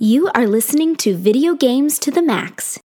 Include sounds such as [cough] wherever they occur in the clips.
You are listening to Video Games to the Max.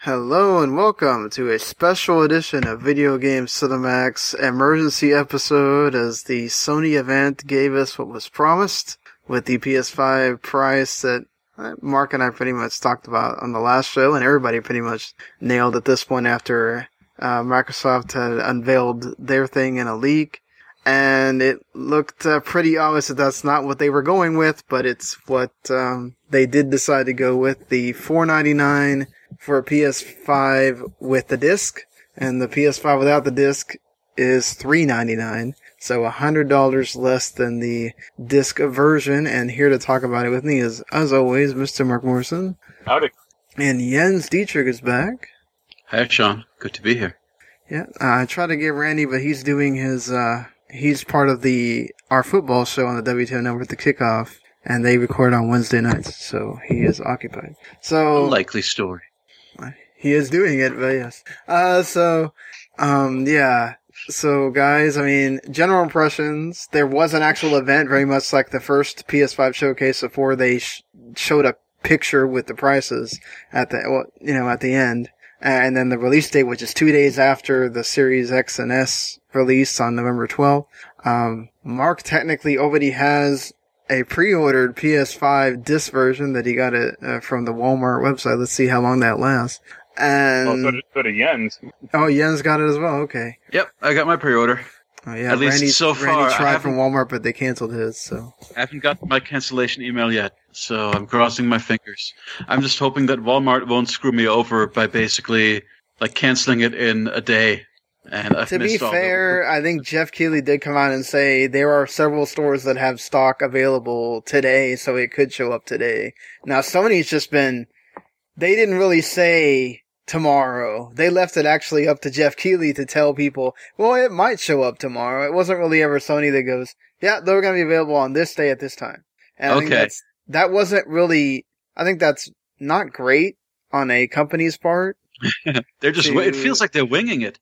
Hello and welcome to a special edition of Video Games to the Max emergency episode as the Sony event gave us what was promised with the PS5 price that uh, Marc and I pretty much talked about on the last show and everybody pretty much nailed at this point after uh, Microsoft had unveiled their thing in a leak and it looked uh, pretty obvious that that's not what they were going with, but it's what um, they did decide to go with the 499 for a PS5 with the disc, and the PS5 without the disc is 399. So $100 less than the disc version, and here to talk about it with me is, as always, Mr. Marc Morrison. Howdy. And Jens Dietrich is back. Hi, Sean. Good to be here. Yeah, I tried to get Randy, but he's doing his, uh, he's part of the our football show on the W2M network, the kickoff, and they record on Wednesday nights, so he is occupied. So Likely story. he is doing it, but yes. Uh, so, um, yeah. So guys, I mean, general impressions. There was an actual event, very much like the first PS5 showcase before they sh- showed a picture with the prices at the, well, you know, at the end. And then the release date, which is two days after the Series X and S release on November 12th. Um, Marc technically already has a pre-ordered PS5 disc version that he got it uh, from the Walmart website. Let's see how long that lasts. And Oh, so did, so did Jens. oh, Jens got it as well. Okay. Yep, I got my pre-order. Oh yeah. At least Randy, so far, I tried haven't- from Walmart, but they canceled his. So I haven't got my cancellation email yet, so I'm crossing my fingers. I'm just hoping that Walmart won't screw me over by basically like canceling it in a day. And I've to be all the- fair, I think Geoff Keighley did come out and say there are several stores that have stock available today, so it could show up today. Now Sony's just been, they didn't really say tomorrow. They left it actually up to Geoff Keighley to tell people, well, it might show up tomorrow. It wasn't really ever Sony that goes, yeah, they're going to be available on this day at this time. And I think Okay. that wasn't really, I think that's not great on a company's part. [laughs] they're just. to- It feels like they're winging it.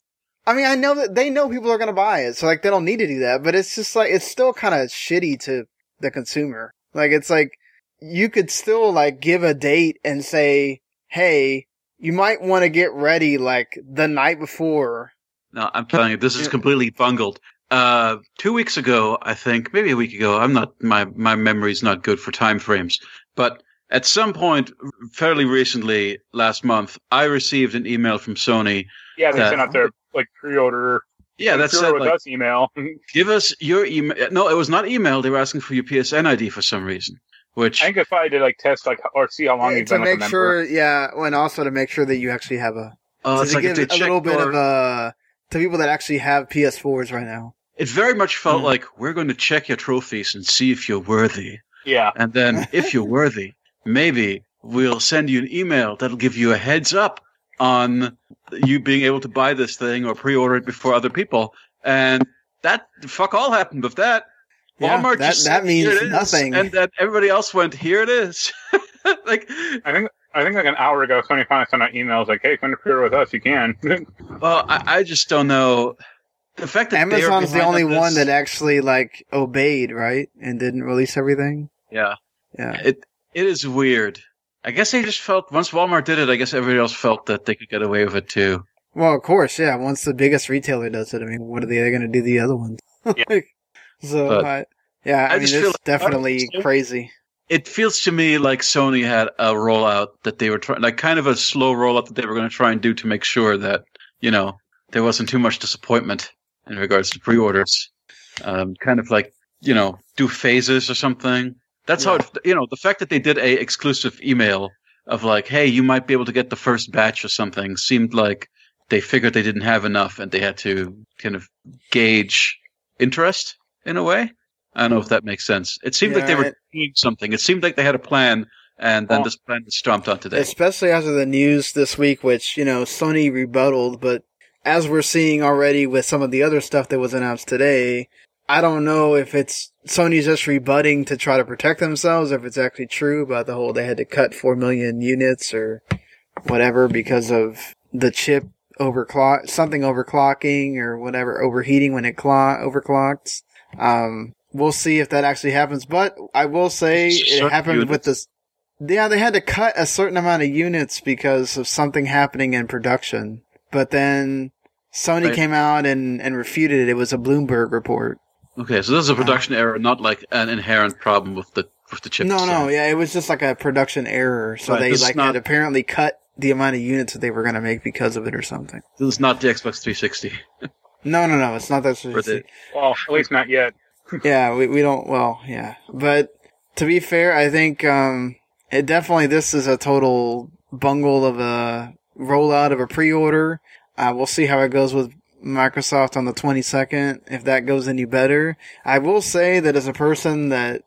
I mean, I know that they know people are going to buy it, so like they don't need to do that, but it's just like, it's still kind of shitty to the consumer. Like, it's like, you could still like give a date and say, hey, you might want to get ready like the night before. No, I'm telling you, this is completely bungled. Uh, two weeks ago, I think, maybe a week ago. I'm not my my memory's not good for time frames, but at some point, fairly recently, last month, I received an email from Sony. Yeah, they Uh, sent out their like pre-order. Yeah, that's pre-order said, with like, us email. [laughs] give us your email. No, it was not email. They were asking for your PSN ID for some reason. Which I think if I did like test like or see how long Yeah, you've to been like, a make member. sure, yeah, and also to make sure that you actually have a, oh, to it's like if give they a little check bit your- of a, to people that actually have PS4s right now. It very much felt Mm. like we're going to check your trophies and see if you're worthy, Yeah, and then if you're [laughs] worthy, maybe we'll send you an email that'll give you a heads up on you being able to buy this thing or pre-order it before other people. And that fuck all happened with that. Yeah, Walmart that- just that said, "Here means it is," nothing. and then everybody else went, "Here it is." [laughs] like, I think I think like an hour ago, Sony finally sent out emails like, "Hey, if you want to pre-order with us, you can." [laughs] well, I, I just don't know. The fact that Amazon's the only this- one that actually like obeyed, right? And didn't release everything. yeah. Yeah. It it is weird. I guess they just felt once Walmart did it, I guess everybody else felt that they could get away with it too. Well, of course, yeah. Once the biggest retailer does it, I mean, what are they going to do the other ones? [laughs] Like, so, But- I, yeah, I, I mean, just it's like- definitely crazy. It feels to me like Sony had a rollout that they were trying, like kind of a slow rollout that they were going to try and do to make sure that you know there wasn't too much disappointment in regards to pre-orders. Um, kind of like you know do phases or something. That's how it, you know the fact that they did a exclusive email of like, hey, you might be able to get the first batch or something seemed like they figured they didn't have enough and they had to kind of gauge interest in a way. I don't know if that makes sense. It seemed like they were it- doing something. It seemed like they had a plan, and then Well- this plan was stomped on today. Especially after the news this week, which, you know, Sony rebutted, but as we're seeing already with some of the other stuff that was announced today, I don't know if it's Sony's just rebutting to try to protect themselves, if it's actually true about the whole they had to cut 4 million units or whatever because of the chip overclock, something overclocking or whatever, overheating when it clock, overclocks. Um, we'll see if that actually happens, but I will say it happened with this. Yeah, they had to cut a certain amount of units because of something happening in production. But then Sony Right. came out and, and refuted it. It was a Bloomberg report. okay, so this is a production error, not like an inherent problem with the with the chip. no, design. no, yeah, it was just like a production error. So Right, they like not- had apparently cut the amount of units that they were going to make because of it or something. This is not the Xbox 360. [laughs] No, no, no, it's not that. Or the- Well, at least not yet. [laughs] yeah, we, we don't, well, yeah. But to be fair, I think, um, it definitely, this is a total bungle of a rollout of a pre-order. Uh, we'll see how it goes with Microsoft on the 22nd, if that goes any better. I will say that as a person that,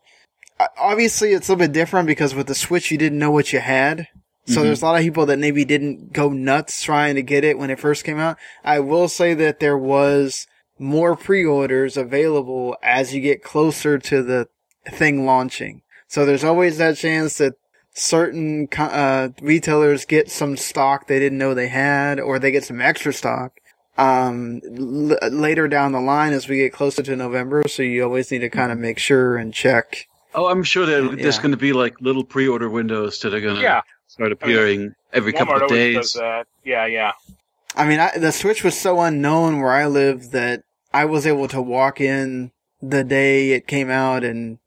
uh, obviously it's a little bit different because with the Switch you didn't know what you had. So Mhm. there's a lot of people that maybe didn't go nuts trying to get it when it first came out. I will say that there was more pre-orders available as you get closer to the thing launching. So there's always that chance that certain uh, retailers get some stock they didn't know they had, or they get some extra stock. Um, l- later down the line as we get closer to November, so you always need to kind of make sure and check. Oh, I'm sure that Yeah. there's going to be like little pre-order windows that are going to Yeah. Start appearing every couple of always does days. that. Yeah, yeah. I mean, I, the Switch was so unknown where I live that I was able to walk in the day it came out and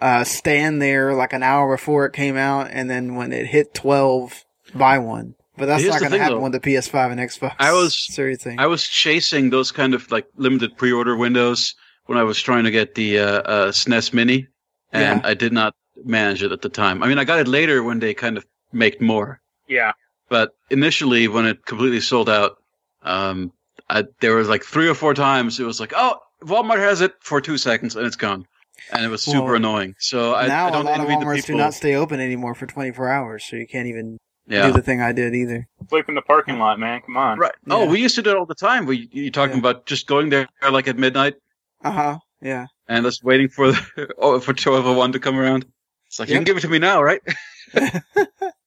uh, stand there like an hour before it came out, and then when it hit twelve, buy one. But that's Here's not going to happen though. with the PS5 and Xbox. I was- [laughs] Series thing. I was chasing those kind of like limited pre-order windows when I was trying to get the uh, uh, SNES Mini, and Yeah. I did not manage it at the time. I mean, I got it later when they kind of make more, Yeah. but initially when it completely sold out, um, I, there was like three or four times it was like, oh, Walmart has it for two seconds and it's gone, and it was super Well, annoying. So I, now I don't a lot of envy the Walmarts do not stay open anymore for 24 hours, so you can't even yeah. do the thing I did either. Sleep in the parking lot, man. Come on. Right. Oh, Yeah. we used to do it all the time. We you talking Yeah. about just going there like at midnight Uh huh. Yeah. and just waiting for the, [laughs] oh, for twelve oh one to come around. It's like you can give it to me now, right? [laughs] [laughs]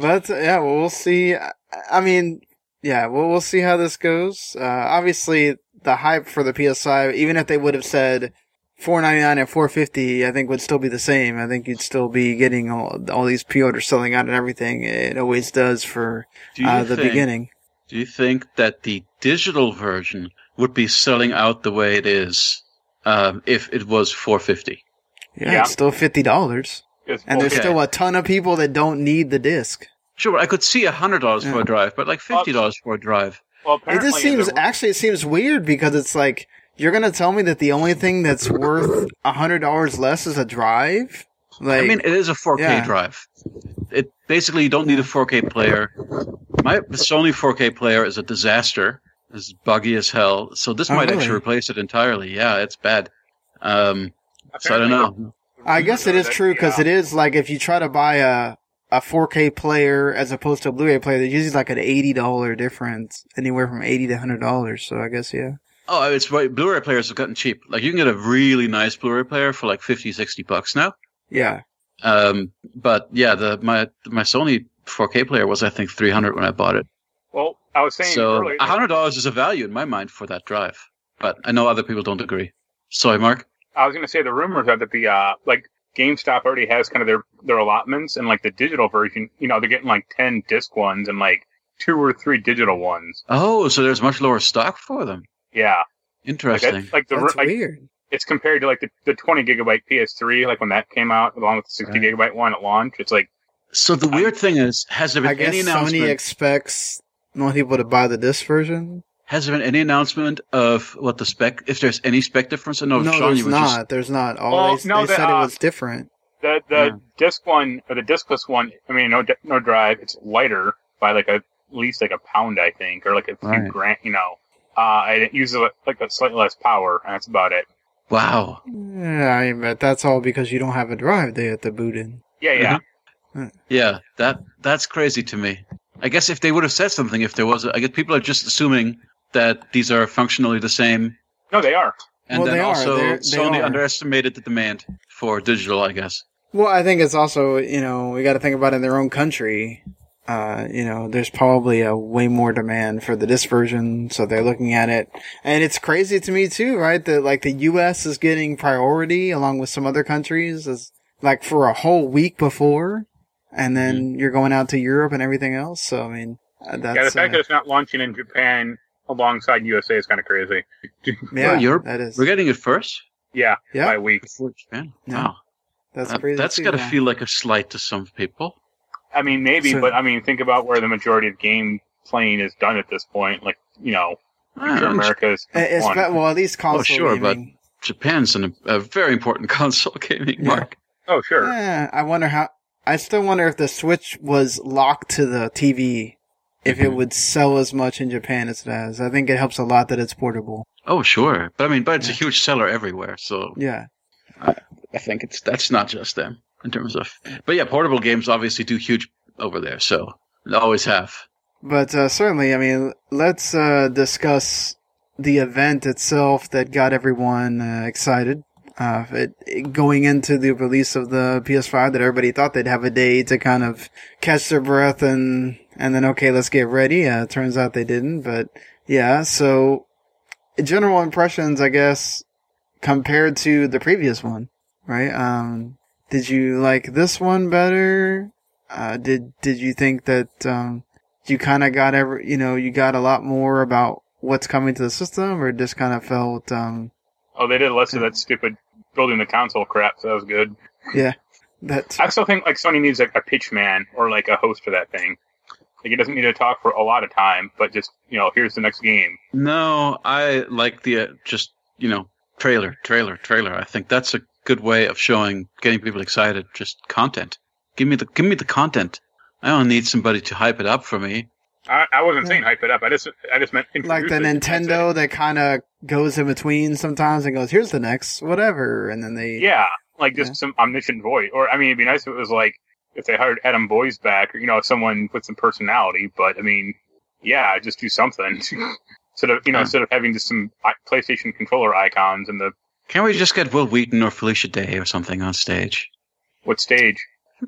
But yeah, well, we'll see. I- I mean, yeah, well, we'll see how this goes. Uh, obviously, the hype for the PS5, even if they would have said four ninety nine and four fifty, I think would still be the same. I think you'd still be getting all all these pre orders selling out and everything. It always does for Do uh, the think, beginning. Do you think that the digital version would be selling out the way it is um, if it was four fifty? Yeah, Yeah. it's still fifty dollars, It's and there's still a ton of people that don't need the disc. Sure, I could see hundred dollars for a drive, but like fifty dollars for a drive. well, It just seems actually it seems weird because it's like you're gonna tell me that the only thing that's worth a hundred dollars less is a drive. Like, I mean, it is a 4K yeah. drive. It basically you don't need a 4K player. My Sony 4K player is a disaster. It's buggy as hell. So this Oh, might really? actually replace it entirely. Yeah, it's bad. Um, so I don't know. The I guess it rumors is true because yeah, it is like if you try to buy a a 4K player as opposed to a Blu-ray player, there's usually like an eighty dollar difference, anywhere from eighty to hundred dollars. So I guess yeah. Oh, it's right. Blu-ray players have gotten cheap. Like you can get a really nice Blu-ray player for like 50, 60 bucks now. Yeah. Um, but yeah, the my my Sony 4K player was I think 300 when I bought it. Well, I was saying So earlier. hundred dollars is a value in my mind for that drive. But I know other people don't agree. Sorry, Marc. I was going to say the rumors are that the uh, like GameStop already has kind of their their allotments, and like the digital version, you know, they're getting like ten disc ones and like two or three digital ones. Oh, so there's much lower stock for them. Yeah, like, Interesting. that- like the That's like, weird. it's compared to like the, the twenty gigabyte PS3, like when that came out along with the sixty Right. gigabyte one at launch. It's like So the weird thing is, has there I guess any Sony announcement? expects more people to buy the disc version. Has there been any announcement of what the spec? If there's any spec difference? I know no, Sony there's not. just There's not. All Well, they, no, they the, said it uh, was different. the the Yeah. disc one or the discless one. I mean, no no drive. It's lighter by like a, at least like a pound, I think, or like a few Right. grand. You know, uh, and it uses like a slightly less power, and that's about it. Wow. Yeah, I mean, but that's all because you don't have a drive they have to boot in. Yeah, yeah. Yeah, that that's crazy to me. I guess if they would have said something, if there was, a, I guess people are just assuming that these are functionally the same, No, they are. and Well, then they are. also They're- they Sony are. underestimated the demand for digital. I guess. Well, I think it's also, you know, we got to think about in their own country. Uh, you know, there's probably a way more demand for the disc version, so they're looking at it. And it's crazy to me too, right? That like the U.S. is getting priority along with some other countries, as like for a whole week before, and then you're going out to Europe and everything else. So I mean, uh, that's yeah, the fact uh, that it's not launching in Japan alongside USA is kind of crazy. [laughs] yeah, Well, Europe- that is We're getting it first. Yeah, yeah, by a week. Before Japan. Yeah. Wow, that's That- crazy. that's too, got to feel like a slight to some people. I mean, maybe, So- but I mean, think about where the majority of game playing is done at this point. Like, you know, Ah, sure America is Uh, It's one. be- well, at least console Oh, sure, but- Japan's an, a very important [laughs] console gaming Yeah. market. Oh, sure. Yeah, I wonder how. I still wonder if the Switch was locked to the TV, if it Mhm. would sell as much in Japan as it has. I think it helps a lot that it's portable. Oh, sure, but I mean, but it's a huge seller everywhere, so Yeah, I think it's that's not just them in terms of. But yeah, portable games obviously do huge over there, so they always have. but uh, certainly, I mean, let's uh, discuss the event itself that got everyone uh, excited. Uh, it, it- going into the release of the PS5, that everybody thought they'd have a day to kind of catch their breath and and then okay, let's get ready. Uh, turns out they didn't, but yeah. So, general impressions, I guess, compared to the previous one, right? Um, did you like this one better? Uh, did did you think that um, you kind of got every, you know, you got a lot more about what's coming to the system, or just kind of felt, um, Oh, they did less of that stupid building the console crap, so that was good. Yeah. That I still think like Sony needs like a pitch man or like a host for that thing. Like it doesn't need to talk for a lot of time, but just you know, here's the next game. No, I like the uh, just you know trailer, trailer, trailer. I think that's a good way of showing, getting people excited. Just content. Give me the give me the content. I don't need somebody to hype it up for me. I, I wasn't Yeah. saying hype it up. I just I just meant like the it. Nintendo that kind of goes in between sometimes and goes, "Here's the next whatever," and then they Yeah, like just Yeah. some omniscient voice. Or I mean, it'd be nice if it was like if they hired Adam Boyes back, or you know, someone with some personality. But I mean, yeah, just do something. [laughs] instead of you know, Yeah. instead of having just some PlayStation controller icons and the Can't we just get Wil Wheaton or Felicia Day or something on stage? what stage,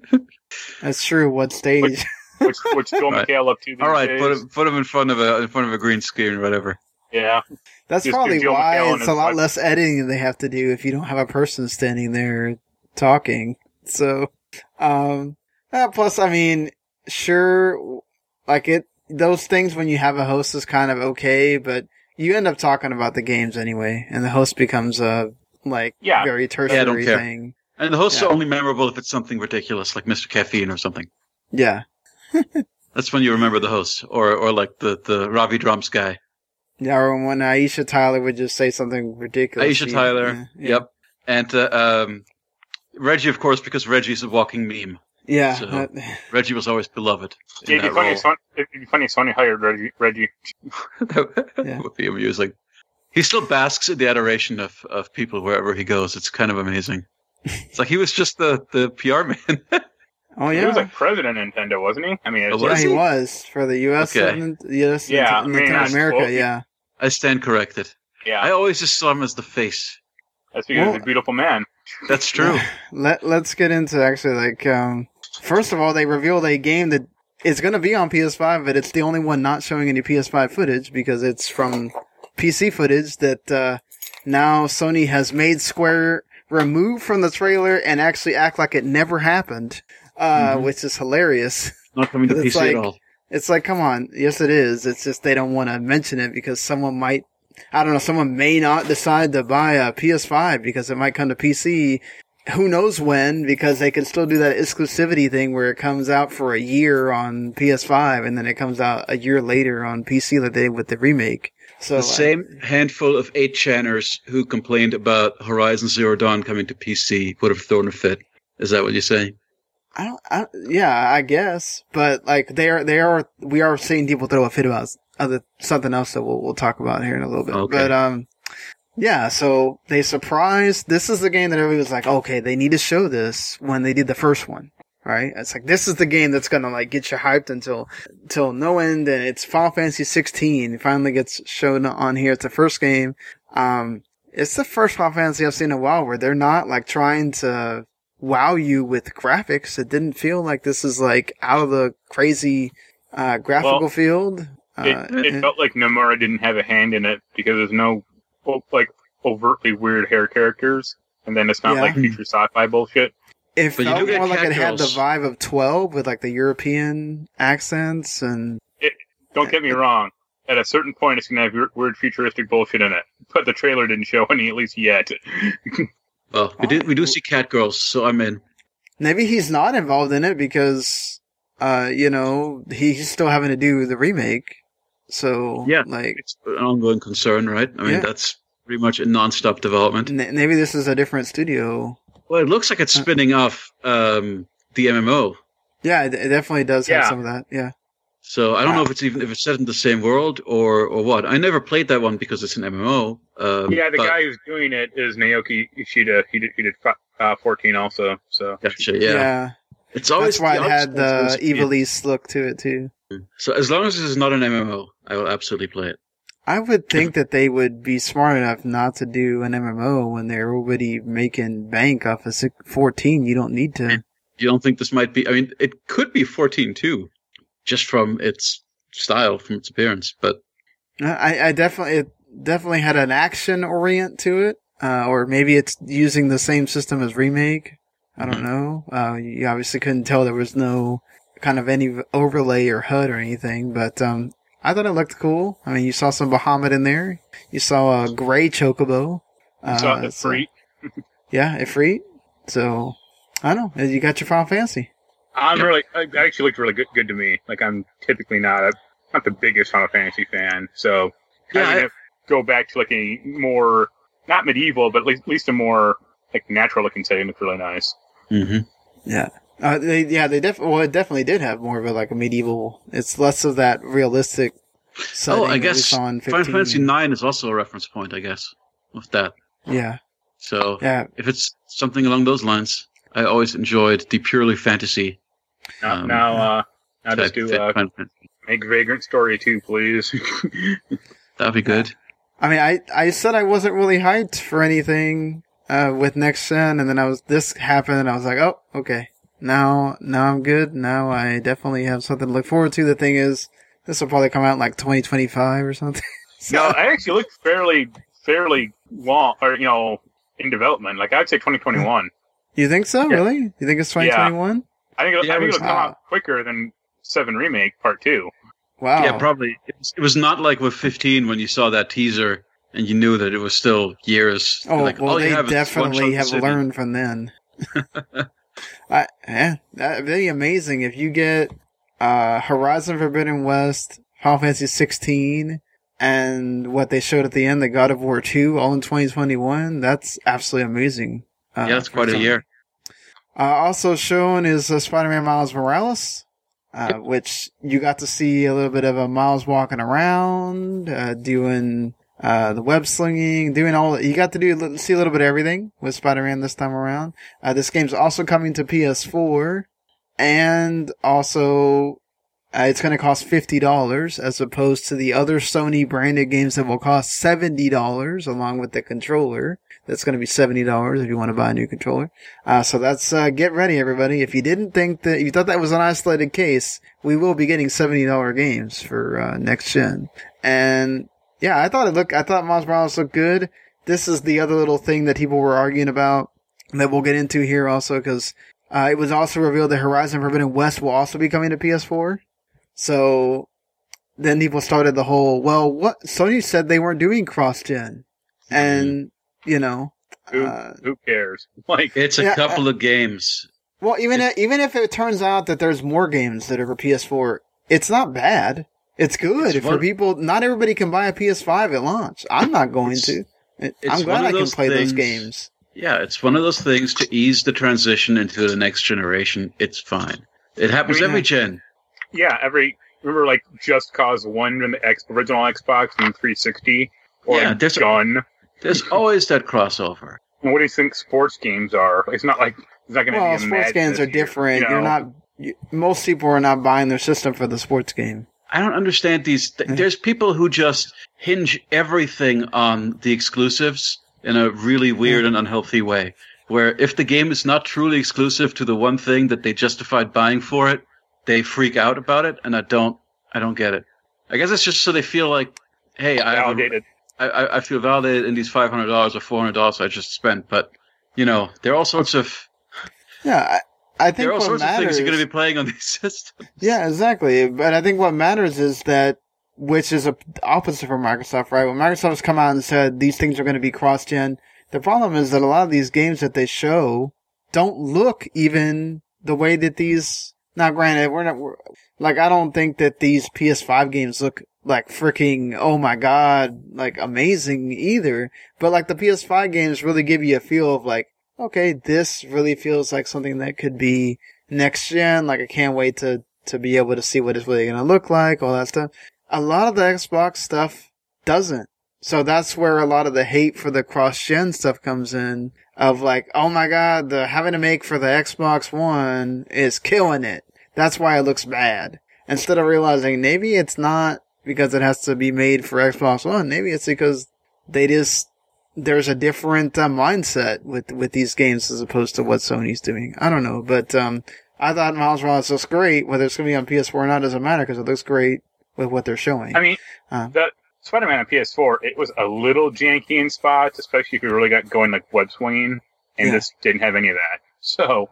[laughs] That's true. What stage? which which Joel [laughs] Right. McHale up to these All right, days. put him put him in front of a in front of a green screen or whatever. Yeah, That's Just probably Joe why McHale it's a lot his- less editing they have to do if you don't have a person standing there talking. So, um, uh, plus, I mean, sure, like it, those things when you have a host is kind of okay, but you end up talking about the games anyway, and the host becomes a, like, Yeah. very tertiary don't thing. And the hosts Yeah. are only memorable if it's something ridiculous, like Mr. Caffeine or something. Yeah. [laughs] That's when you remember the host, or or like the the Ravi Drums guy, Yeah, or when Aisha Tyler would just say something ridiculous. Aisha you- Tyler. yeah, yeah. Yep, and uh, um, Reggie, of course, because Reggie's a walking meme. Yeah. So- that- Reggie was always beloved. Yeah, it'd be funny. role. If Sony, it'd be funny if Sony hired Reggie. Reggie. [laughs] that Yeah. [laughs] would be amusing. He still basks in the adoration of, of people wherever he goes. It's kind of amazing. It's like he was just the, the PR man. oh, yeah, He was like president of Nintendo, wasn't he? I mean, it's Oh, yeah, he he? was for the U.S. Okay. and U.S. Yeah, I and mean, America. well, yeah, I stand corrected. yeah. I always just saw him as the face. That's because Well- he's a beautiful man. That's [laughs] true. Let Let's get into actually like um. First of all, they revealed a game that is going to be on PS5, but it's the only one not showing any PS5 footage because it's from PC footage that uh, now Sony has made Square remove from the trailer and actually act like it never happened, uh, Mhm. which is hilarious. Not coming to [laughs] PC like- at all. It's like, come on. Yes, it is. It's just they don't want to mention it because someone might, I don't know, someone may not decide to buy a PS5 because it might come to PC. Who knows when? Because they can still do that exclusivity thing where it comes out for a year on PS5 and then it comes out a year later on PC they did with the remake. So The same handful of 8 channers who complained about Horizon Zero Dawn coming to PC would have thrown a fit. Is that what you're saying? I don't, I, yeah, I guess, but like they are, they are, we are seeing people throw a fit about other something else that we'll we'll talk about here in a little bit. Okay. But um, Yeah, so they surprised. This is the game that everybody was like, okay, they need to show this when they did the first one, right? It's like this is the game that's gonna like get you hyped until until no end, and it's Final Fantasy 16. It finally gets shown on here. It's the first game. Um, it's the first Final Fantasy I've seen in a while where they're not like trying to wow you with graphics. It didn't feel like this is like out of the crazy uh, graphical Well, field. Uh, It, it felt like Nomura didn't have a hand in it because there's no like overtly weird hair characters, and then it's not Yeah. like future sci-fi bullshit. It But you felt do get more like it had the vibe of 12 with like the European accents and Don't get me wrong. At a certain point, it's gonna have weird, weird futuristic bullshit in it, but the trailer didn't show any, at least yet. [laughs] Well, we do we do see Catgirls, so I'm in. maybe he's not involved in it because, uh, you know, he's still having to do the remake. So, Yeah. like, It's an ongoing concern, right? I mean, Yeah. that's pretty much in non-stop development. n- maybe this is a different studio. Well, it looks like it's Uh, spinning off um, the MMO. Yeah, it, it definitely does have Yeah. some of that. Yeah. So I don't know Ah. if it's even if it's set in the same world or or what. I never played that one because it's an MMO. Um, yeah, the but- guy who's doing it is Naoki Yoshida. He did, he did uh, 14 also. So Gotcha. Yeah. It's always That's why it had the obstacles is- Ivalice look to it too. So as long as this is not an MMO, I will absolutely play it. I would think that they would be smart enough not to do an MMO when they're already making bank off of 14. You don't need to. You don't think this might be? I mean, it could be 14 too, just from its style, from its appearance. But I, I definitely, it definitely had an action orient to it. Uh, or maybe it's using the same system as remake. I don't Mhm. know. Uh, you obviously couldn't tell there was no kind of any overlay or HUD or anything, but, um, I thought it looked cool. I mean, you saw some Bahamut in there. You saw a gray chocobo. Uh, so it's so- free. Yeah, Ifrit. So, I don't know. You got your Final Fantasy. I'm Yep. really. It actually looked really good, good to me. Like I'm typically not a not the biggest Final Fantasy fan, so Yeah, having I- it go back to like a more not medieval, but at least, at least a more like natural looking setting looked really nice. Mhm. Yeah. Uh, they, yeah, they definitely, well, it definitely did have more of a, like a medieval, it's less of that realistic oh, I guess saw in Final Fantasy Nine is also a reference point, I guess, with that. Yeah. So Yeah. if it's something along those lines, I always enjoyed the purely fantasy. Now, Um, now, uh, now just type do fit uh, make Vagrant Story too, please. [laughs] That'd be good. I mean, I, I said I wasn't really hyped for anything, uh, with next gen, and then I was, this happened, and I was like, oh, okay. Now, now I'm good. Now I definitely have something to look forward to. The thing is, this will probably come out in like 2025 or something. [laughs] so, no, I actually look fairly fairly long, or you know, in development. Like I'd say 2021. you think so? Yeah. Really? You think it's 2021? I think it'll, Yeah, I think it it'll was- come out quicker than Seven Remake Part Two. Wow. Yeah, probably. It was, it was not like with 15 when you saw that teaser and you knew that it was still years. Oh, like, well, all you they have is this one definitely have learned from then. [laughs] I, yeah, that'd be amazing if you get uh, Horizon Forbidden West, Final Fantasy 16, and what they showed at the end, the God of War 2, all in 2021. That's absolutely amazing. Uh, Yeah, that's quite a year. Uh, also shown is uh, Spider-Man Miles Morales, uh, Yep. which you got to see a little bit of a Miles walking around, uh, doing uh, the web slinging, doing all. You got to do see a little bit of everything with Spider-Man this time around. Uh, this game's also coming to PS4, and also uh, it's going to cost fifty dollars as opposed to the other Sony branded games that will cost seventy dollars along with the controller. That's going to be seventy dollars if you want to buy a new controller. Uh, so that's, uh, get ready everybody. If you didn't think that, you thought that was an isolated case, we will be getting $70 games for, uh, next gen. And yeah, I thought it looked, I thought Miles Morales looked good. This is the other little thing that people were arguing about that we'll get into here also because, uh, it was also revealed that Horizon Forbidden West will also be coming to PS4. So then people started the whole, well, what, Sony said they weren't doing cross gen. And, you know, Who uh, who cares? [laughs] Like It's a Yeah, couple of games. Well, even if, even if it turns out that there's more games that are for PS4, it's not bad. It's good It's for one- people. Not everybody can buy a PS5 at launch. I'm not going It's- to. it's I'm glad one I can those play those games. Yeah, it's one of those things to ease the transition into the next generation. It's fine. It happens I mean, every gen. yeah, every remember like Just Cause One when the X, original Xbox and 360 or Yeah, there's a- Gun. There's always that crossover. And what do you think sports games are? It's not like it's not going to Well, be. sports games are different. You're not. You, most people are not buying their system for the sports game. I don't understand these. Th- there's people who just hinge everything on the exclusives in a really weird and unhealthy way. Where if the game is not truly exclusive to the one thing that they justified buying for it, they freak out about it, and I don't. I don't get it. I guess it's just so they feel like, hey, I validated. I, I I feel validated in these five hundred dollars or four hundred dollars I just spent. But you know, there are all sorts of Yeah, I, think there are all what sorts matters. of things you're going to be playing on these [laughs] systems. Yeah, exactly. But I think what matters is that, which is a opposite for Microsoft, right? When Microsoft has come out and said these things are going to be cross-gen, the problem is that a lot of these games that they show don't look even the way that these. Now, granted, we're not we're, like I don't think that these PS5 games look like freaking oh my god like amazing either. But like the PS5 games really give you a feel of like okay, this really feels like something that could be next gen. Like I can't wait to to be able to see what it's really gonna look like, all that stuff. A lot of the Xbox stuff doesn't. So that's where a lot of the hate for the cross gen stuff comes in. Of like, oh my god, the having to make for the Xbox One is killing it. That's why it looks bad. Instead of realizing maybe it's not because it has to be made for Xbox One. Maybe it's because they just there's a different uh, mindset with with these games as opposed to what Sony's doing. I don't know, but um, I thought Miles Morales looks great. Whether it's going to be on PS4 or not doesn't matter because it looks great with what they're showing. I mean, Uh. the Spider-Man on PS4, it was a little janky in spots, especially if you really got going like web swinging, and Yeah. this didn't have any of that. So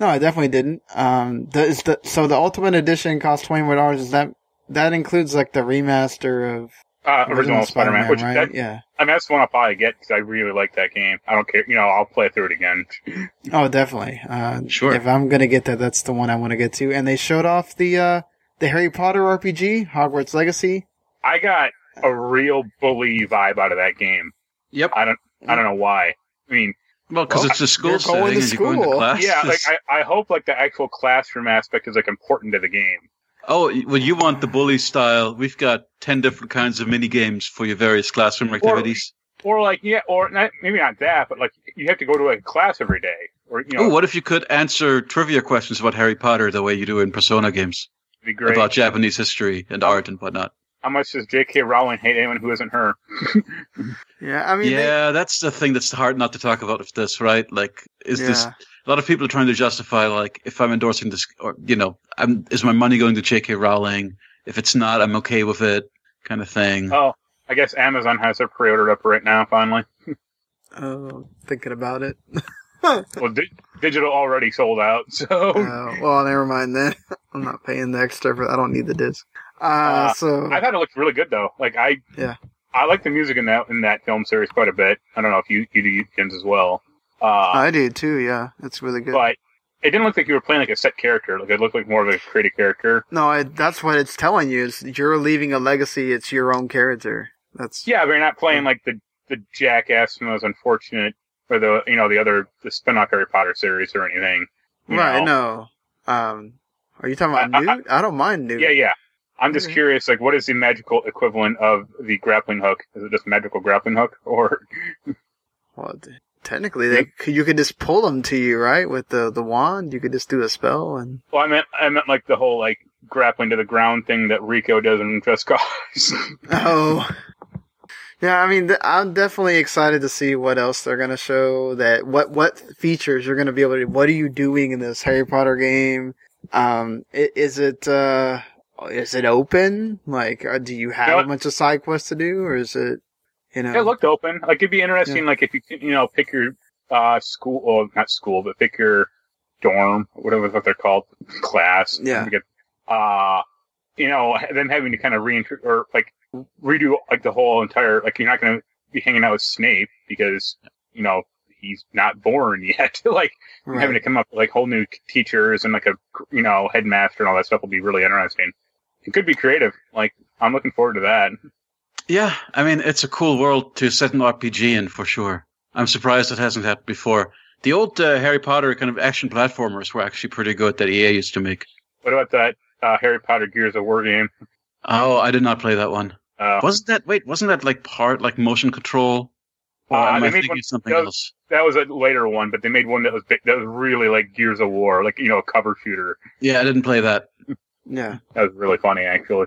no, I definitely didn't. Um, the, is the so the Ultimate Edition costs twenty more dollars. Is that that includes like the remaster of uh, original, Spider-Man, which right? that, yeah. I mean that's the one I'll probably get because I really like that game. I don't care, you know, I'll play through it again. Oh, definitely. Uh, Sure. If I'm gonna get that, that's the one I want to get to. And they showed off the uh the Harry Potter RPG, Hogwarts Legacy. I got a real bully vibe out of that game. Yep. I don't, I don't know why. I mean, Well, because Well, it's a school you're setting going to and you're going to school. class. yeah, like [laughs] I, I hope like the actual classroom aspect is like important to the game. Oh, well, you want the bully style? We've got ten different kinds of mini games for your various classroom activities. Or like, yeah, or not, maybe not that, but like you have to go to a class every day, or you know, Oh, what if you could answer trivia questions about Harry Potter the way you do in Persona games be great. about Japanese history and art and whatnot? How much does J.K. Rowling hate anyone who isn't her? [laughs] Yeah, I mean, they- yeah, that's the thing that's hard not to talk about with this, right? Like, is this a lot of people are trying to justify like if I'm endorsing this, or you know, I'm, is my money going to J.K. Rowling? If it's not, I'm okay with it, kind of thing. Oh, I guess Amazon has their pre-ordered up right now. Finally, [laughs] oh, thinking about it. [laughs] well, di- digital already sold out, so Uh, well, never mind then. I'm not paying the extra for. I don't need the disc. Uh, Uh, so I thought it looked really good though. Like I, Yeah. I like the music in that in that film series quite a bit. I don't know if you you do Jens as well. Uh, I do too. Yeah, it's really good. but it didn't look like you were playing like a set character. Like it looked like more of a created character. no, I, that's what it's telling you. Is you're leaving a legacy. It's your own character. That's Yeah, but you're not playing like the the jackass and most unfortunate or the you know the other the spin-off Harry Potter series or anything. right. know. No. Um, are you talking about I- I- Newt? I, don't mind Newt. Yeah, yeah. I'm just Okay. curious, like, what is the magical equivalent of the grappling hook? Is it just magical grappling hook, [laughs] or Well, t- technically, they could, you could just pull them to you, right? With the the wand, you could just do a spell and. well, I meant I meant like the whole like grappling to the ground thing that Rico does in Just Cause. [laughs] Oh. Yeah, I mean, th- I'm definitely excited to see what else they're gonna show. That what what features you're gonna be able to. What are you doing in this Harry Potter game? Um, i- is it uh, is it open? Like, uh, do you have No, a bunch of side quests to do, or is it, you know? it looked open. Like it'd be interesting, like if you you know pick your uh school, or not school, but pick your dorm, whatever what they're called, class. Yeah. Forget. Uh, you know, then having to kind of reintro or like redo like the whole entire like you're not going to be hanging out with Snape because you know he's not born [laughs] yet. [laughs] like Right. having to come up with like whole new teachers and like a you know headmaster and all that stuff will be really interesting. It could be creative. Like I'm looking forward to that. Yeah, I mean, it's a cool world to set an RPG in for sure. I'm surprised it hasn't happened before. The old uh, Harry Potter kind of action platformers were actually pretty good that EA used to make. What about that uh, Harry Potter Gears of War game? Oh, I did not play that one. Uh, Wasn't that wait? Wasn't that like part like motion control? Or Uh, am I thinking one- something that was- else? That was a later one, but they made one that was big, that was really like Gears of War, like you know, a cover shooter. Yeah, I didn't play that. [laughs] Yeah. That was really funny, actually.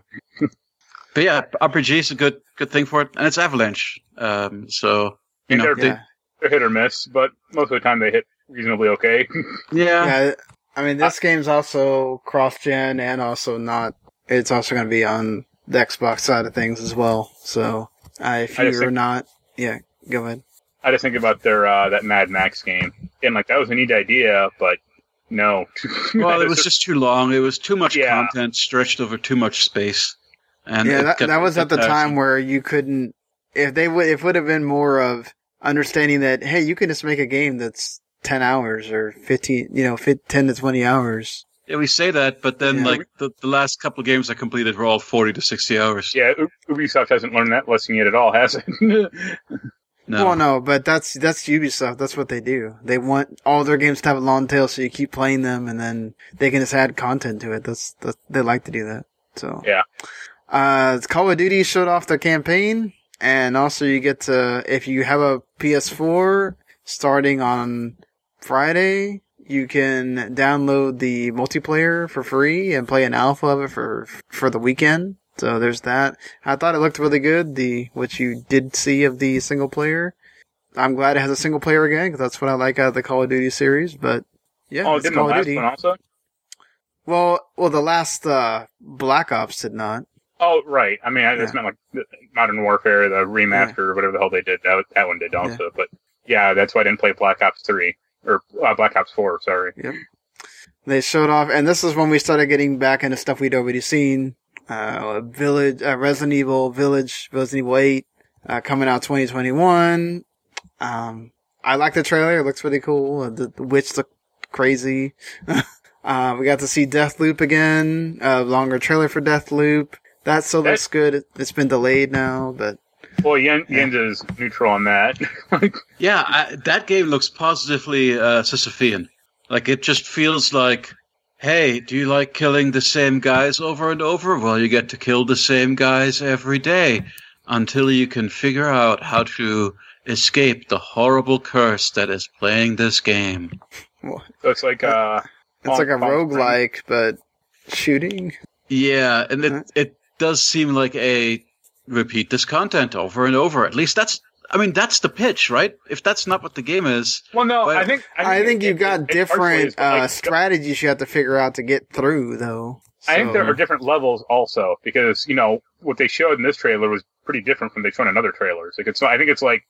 But yeah, RPG is a good good thing for it, and it's Avalanche. Um, so you And know, they're, Yeah. they're hit or miss, but most of the time they hit reasonably okay. [laughs] yeah, Yeah. I mean, this game's also cross-gen and also not. It's also going to be on the Xbox side of things as well. So, uh, if you're think- not, yeah, go ahead. I just think about their uh, that Mad Max game, and like that was a neat idea, but no. [laughs] well, it [laughs] was just too long. It was too much Yeah. content stretched over too much space. And yeah, that, got- that was at the time where you couldn't. If they would, if would have been more of understanding that, hey, you can just make a game that's ten hours or fifteen, you know, ten to twenty hours. Yeah, we say that, but then Yeah. like the, the last couple of games I completed were all forty to sixty hours. yeah, Ubisoft hasn't learned that lesson yet at all, has it? [laughs] No. Well, no, but that's that's Ubisoft. That's what they do. They want all their games to have a long tail, so you keep playing them, and then they can just add content to it. That's, that's they like to do that. So Yeah. Uh, Call of Duty showed off the campaign, and also you get to if you have a PS4 starting on Friday, you can download the multiplayer for free and play an alpha of it for for the weekend. So there's that. I thought it looked really good. The what you did see of the single player. I'm glad it has a single player again because that's what I like out of the Call of Duty series. But yeah, oh, the Call of last Duty. one also? Well, well, the last uh, Black Ops did not. Oh, right. I mean, I just Yeah. meant like Modern Warfare, the remaster, or whatever the hell they did. That, that one did also. But yeah, that's why I didn't play Black Ops 3. Or uh, Black Ops 4, sorry. Yep. They showed off, and this is when we started getting back into stuff we'd already seen. Uh, Village, uh, Resident Evil Village, Resident Evil 8, uh, coming out 2021. Um, I like the trailer. It looks pretty cool. Uh, The, the witch looked crazy. [laughs] uh, we got to see Deathloop again. Uh, longer trailer for Deathloop. That still looks good. It- It's been delayed now, but Well, Yen, Yeah. Jens is neutral on that. [laughs] Yeah, I, that game looks positively uh, Sisyphean. Like it just feels like, hey, do you like killing the same guys over and over? Well, you get to kill the same guys every day until you can figure out how to escape the horrible curse that is playing this game. well, so it's like, uh, it's like a Palm- Palm roguelike, but shooting. Yeah, and it it does seem like a repeat this content over and over. At least that's I mean that's the pitch, right? If that's not what the game is, well, no, Well, I think, I think it- you've it- got it partially is, different like, uh, strategies you have to figure out to get through, though. I think there are different levels also because you know what they showed in this trailer was pretty different from they showed in other trailers. Like it's, I think it's like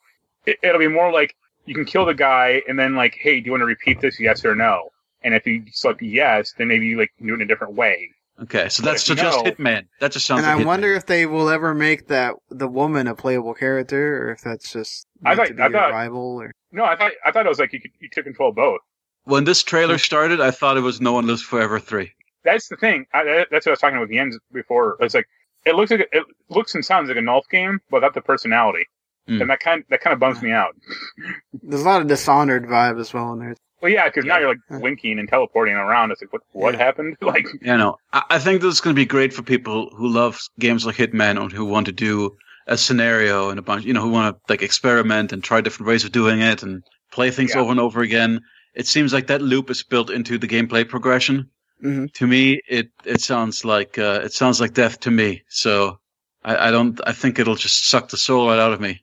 it, it'll be more like you can kill the guy and then like, hey, do you want to repeat this? Yes or no? And if you select yes, then maybe you like do it in a different way. Okay. So that's so just know- Hitman. That just sounds. and like I Hitman. wonder if they will ever make that the woman a playable character, or if that's just I thought- to be I a thought- rival. Or No, I thought I thought it was like you could, you took control of both. when this trailer started, I thought it was No One Lives Forever three. That's the thing. I, that's what I was talking about the Jens before. It's like it looks like it looks and sounds like a Nolf game, but without the personality, Mm. and that kind that kind of bums me out. [laughs] there's a lot of Dishonored vibe as well in there. Well, yeah, because now you're like winking and teleporting around. It's like what what Yeah. happened? [laughs] Like You know, I, I think this is going to be great for people who love games like Hitman and who want to do a scenario and a bunch, you know, who want to like experiment and try different ways of doing it and play things Yeah. over and over again. It seems like that loop is built into the gameplay progression. Mhm. To me, it it sounds like uh, it sounds like death to me. So I, I don't. I think it'll just suck the soul right out of me.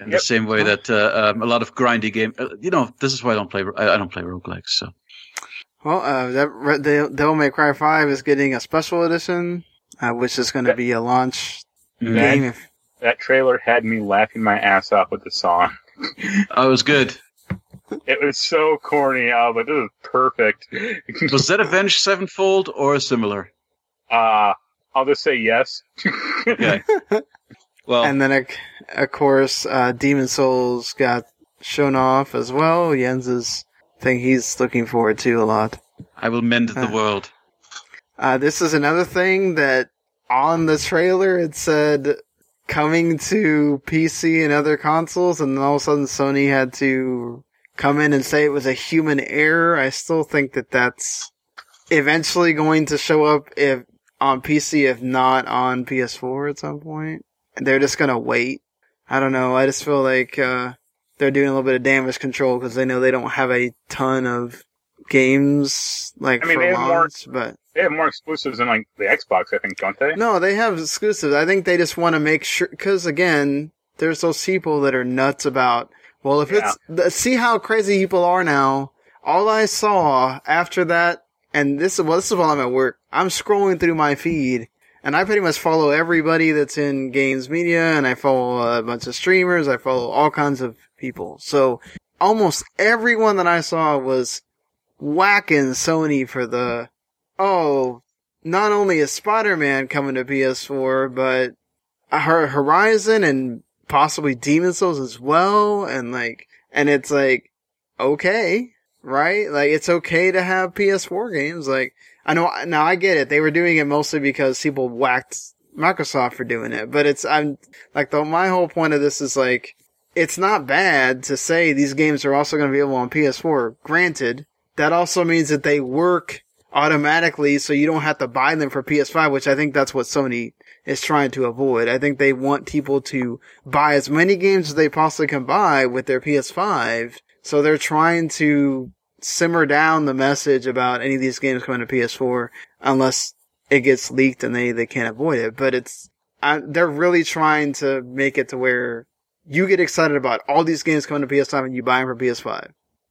In the same way that uh, um, a lot of grindy game, uh, you know, this is why I don't play. I, I don't play roguelikes. So Well, uh, that Re- Devil Devil May Cry Five is getting a special edition, uh, which is going to be a launch Mm. game. If, that trailer had me laughing my ass off with the song. I was good. [laughs] It was so corny. I was like, this is perfect. [laughs] Was that Avenged Sevenfold or similar? uh, I'll just say yes. Okay. [laughs] Well, and then, of- of course, uh, Demon's Souls got shown off as well. Jens's thing he's looking forward to a lot. I will mend the Uh. world. Uh, this is another thing that on the trailer it said coming to PC and other consoles, and then all of a sudden Sony had to come in and say it was a human error. I still think that that's eventually going to show up if on PC, if not on PS4 at some point. They're just gonna wait. I don't know. I just feel like uh, they're doing a little bit of damage control because they know they don't have a ton of games like I mean, for they have more- but They have more exclusives than like the Xbox, I think, don't they? no, they have exclusives. I think they just want to make sure because again, there's those people that are nuts about. Well, if it's the, see how crazy people are now. All I saw after that, and this is well, this is while I'm at work. I'm scrolling through my feed, and I pretty much follow everybody that's in games media, and I follow a bunch of streamers. I follow all kinds of people. So almost everyone that I saw was whacking Sony for the oh, not only is Spider-Man coming to PS4, but Horizon and possibly Demon's Souls as well, and like, and it's like, okay, right? Like, it's okay to have PS4 games. Like, I know, now I get it. They were doing it mostly because people whacked Microsoft for doing it, but it's, I'm, like, the, my whole point of this is like, it's not bad to say these games are also going to be available on PS4. Granted, that also means that they work automatically so you don't have to buy them for PS5, which I think that's what Sony is trying to avoid. I think they want people to buy as many games as they possibly can buy with their PS5. So they're trying to simmer down the message about any of these games coming to PS4 unless it gets leaked and they, they can't avoid it. But it's, I, they're really trying to make it to where you get excited about all these games coming to PS5 and you buy them for PS5.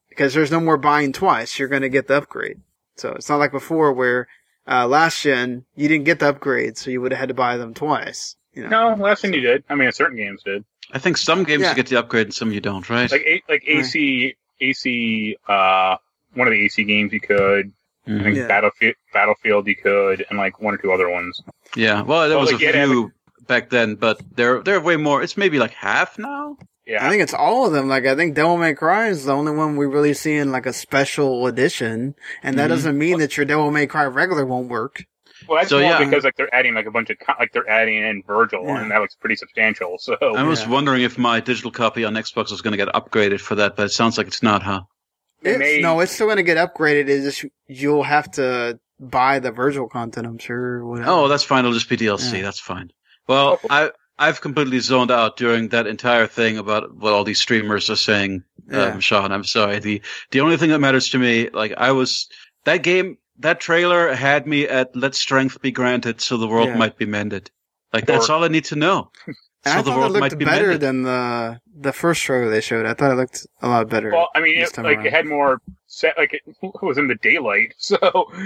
Because there's no more buying twice. You're going to get the upgrade. So it's not like before where, uh, last gen, you didn't get the upgrade, so you would have had to buy them twice. You know? No, last thing you did. I mean, certain games did. I think some games Yeah. you get the upgrade and some you don't, right? Like like AC AC uh one of the AC games you could. I Mhm. think Yeah. Battlefield Battlefield you could, and like one or two other ones. Yeah. Well, there Well, was like, a yeah, few back then, but they're they're way more. It's maybe like half now. Yeah. I think it's all of them. Like, I think Devil May Cry is the only one we really see in like a special edition. And that Mhm. doesn't mean that your Devil May Cry regular won't work. Well, that's so, more yeah. because like they're adding like a bunch of co- like they're adding in Vergil, Yeah. and that looks pretty substantial. [laughs] So I was Yeah. wondering if my digital copy on Xbox was going to get upgraded for that, but it sounds like it's not, huh? It's, may- no, it's still going to get upgraded. Is just, you'll have to buy the Vergil content, I'm sure. Whatever. Oh, that's fine. It'll just be DLC. Yeah. That's fine. Well, Oh. I I've completely zoned out during that entire thing about what all these streamers are saying. Yeah. Um, Sean, I'm sorry. The the only thing that matters to me, like I was that game, that trailer had me at "Let strength be granted, so the world Yeah. might be mended." Like that's Or- all I need to know. [laughs] And so I the thought world it might looked be better mended. than the the first trailer they showed. I thought it looked a lot better. well, I mean, it, like around. it had more set, like it was in the daylight, [laughs] so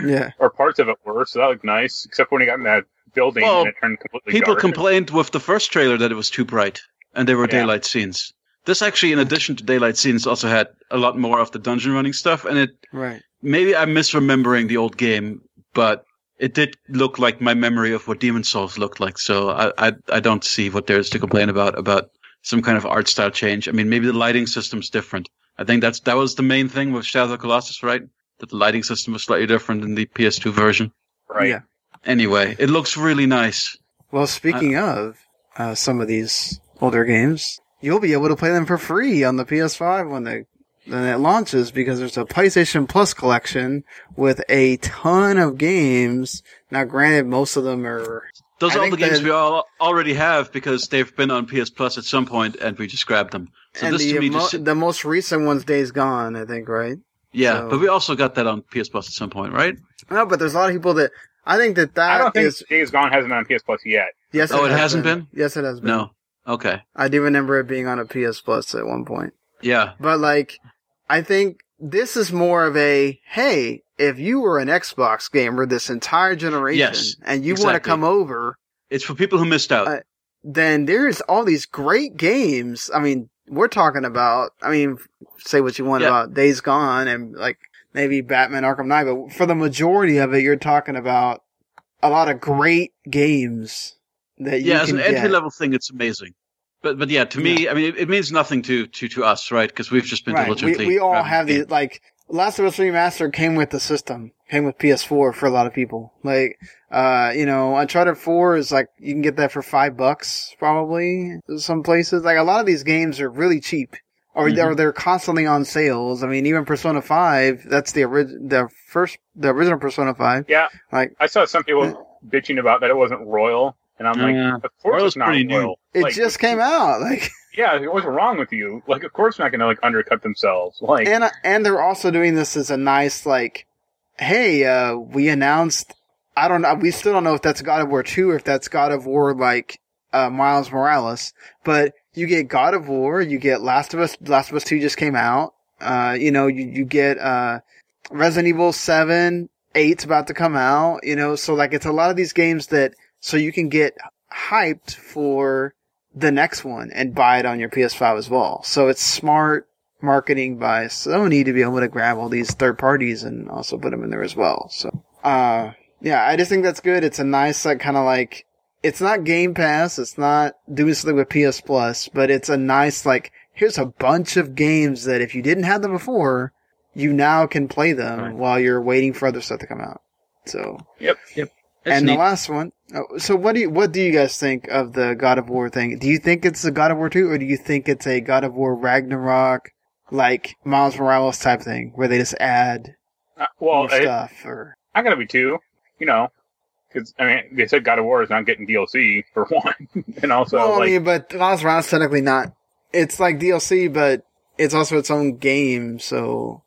yeah. or parts of it were, so that looked nice. Except when he got in that building Well, and it turned completely People dark. complained with the first trailer that it was too bright, and there were Yeah. daylight scenes. This actually, in addition to daylight scenes, also had a lot more of the dungeon running stuff, and it Right. maybe I'm misremembering the old game, but it did look like my memory of what Demon's Souls looked like. So I I, I don't see what there is to complain about about some kind of art style change. I mean, maybe the lighting system's different. I think that's that was the main thing with Shadow of the Colossus, right? That the lighting system was slightly different in the PS2 version. right? Yeah. Anyway, it looks really nice. Well, speaking of uh, some of these older games, you'll be able to play them for free on the PS5 when they when it launches because there's a PlayStation Plus collection with a ton of games. Now, granted, most of them are Those I are all the games that- we all already have because they've been on PS Plus at some point, and we just grabbed them. So and this the, to me mo- just the most recent one's Days Gone, I think, right? yeah, so- but we also got that on PS Plus at some point, right? No, but there's a lot of people that I think that that I don't think is- Days Gone hasn't been on PS Plus yet. yes. Oh, it has hasn't been? Yes, it has been. No. Okay. I do remember it being on a PS Plus at one point. Yeah. But like, I think this is more of a, hey, if you were an Xbox gamer this entire generation Yes, and you want to come over, It's for people who missed out. Uh, then there's all these great games. I mean, we're talking about, I mean, say what you want Yeah. about Days Gone and like maybe Batman Arkham Knight, but for the majority of it, you're talking about a lot of great games that you yeah, as an entry level thing, it's amazing. But but yeah, to me, I mean, it, it means nothing to to to us, right? Because we've just been Right. We, diligently. we all have the these, like, Last of Us Remastered came with the system, came with PS4 for a lot of people. Like, uh, you know, Uncharted 4 is like, you can get that for five bucks, probably, some places. Like, a lot of these games are really cheap. Or Mhm. they're, they're constantly on sales. I mean, even Persona 5, that's the orig- the first, the original Persona 5. Yeah, Like, I saw some people bitching about that it wasn't royal, and I'm like, Yeah. of course it's not pretty new. royal. it just came out. Like, [laughs] yeah, what's wrong with you? Like, of course, not going to like undercut themselves. Like, and uh, and they're also doing this as a nice like, hey, uh, we announced. I don't know. We still don't know if that's God of War two or if that's God of War like uh, Miles Morales. But you get God of War, you get Last of Us. Last of Us two just came out. Uh, you know, you you get uh, Resident Evil seven, eight's about to come out. You know, so like it's a lot of these games that so you can get hyped for the next one and buy it on your PS5 as well. So it's smart marketing by Sony to be able to grab all these third parties and also put them in there as well. So, uh, yeah, I just think that's good. It's a nice, like, kind of like, it's not Game Pass. It's not doing something with PS Plus, but it's a nice, like, here's a bunch of games that if you didn't have them before, you now can play them Right. while you're waiting for other stuff to come out. So, Yep. yep. That's and neat. the last one. oh, So what do you what do you guys think of the God of War thing? Do you think it's a God of War two, or do you think it's a God of War Ragnarok, like Miles Morales type thing, where they just add Uh, well, more it, stuff? Or I'm going to be two, you know, because, I mean, they said God of War is not getting DLC [laughs] for one. and also, well, like, I mean, but Miles Morales technically not. It's like DLC, but it's also its own game. So,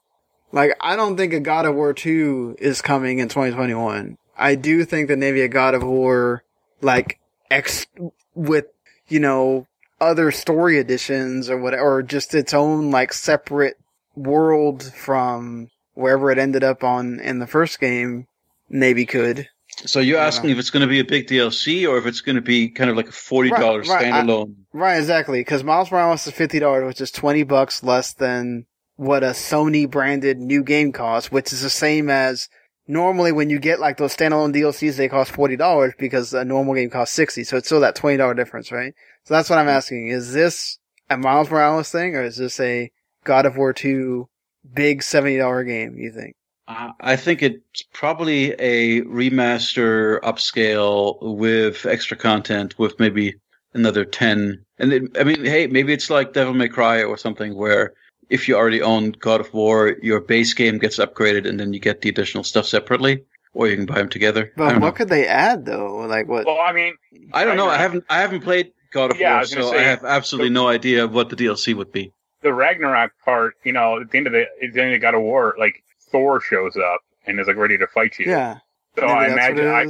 like, I don't think a God of War two is coming in 2021. I do think that maybe a God of War like X with you know other story editions or whatever, or just its own like separate world from wherever it ended up on in the first game. Maybe could. So you're asking if it's going to be a big DLC or if it's going to be kind of like a forty dollars Right, right, I- standalone. Right, exactly. Because Miles Morales is fifty dollars, which is twenty bucks less than what a Sony branded new game costs, which is the same as normally when you get like those standalone DLCs, they cost forty dollars because a normal game costs sixty. So it's still that twenty dollar difference, right? So that's what I'm asking: is this a Miles Morales thing, or is this a God of War two big seventy dollar game? You think? Uh, I think it's probably a remaster upscale with extra content with maybe another 10. And it, I mean, hey, maybe it's like Devil May Cry or something where if you already own God of War, your base game gets upgraded and then you get the additional stuff separately or you can buy them together. But what know. could they add though? Like what? well, I mean, I don't know. I haven't I haven't played God of Yeah, War, was gonna so say, I have absolutely no idea what the DLC would be. the Ragnarok part, you know, at the end of the, at the end of God of War, like, Thor shows up and is, like, ready to fight you. yeah. So maybe I imagine, I.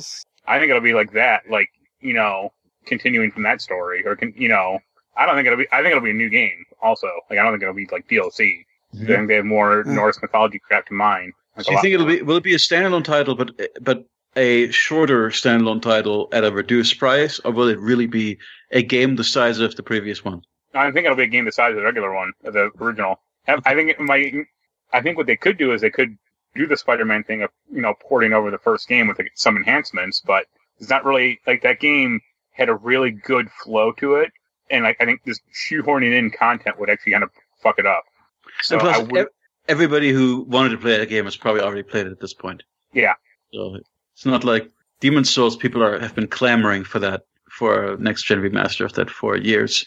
I think it'll be like that, like, you know, continuing from that story, or, con- you know, I don't think it'll be, I think it'll be a new game, also. Like, I don't think it'll be, like, DLC. I think they have more Hmm. Norse mythology crap to mine. Like, Do you think it'll more. be will it be a standalone title, but but a shorter standalone title at a reduced price, or will it really be a game the size of the previous one? I think it'll be a game the size of the regular one, the original. I I think it might. I think what they could do is they could do the Spider-Man thing of you know porting over the first game with some enhancements, but it's not really like that game had a really good flow to it, and like I think just shoehorning in content would actually kind of fuck it up. So plus, would, ev- everybody who wanted to play the game has probably already played it at this point. yeah, So it's not like Demon's Souls. People are have been clamoring for that for next gen remaster of that for years.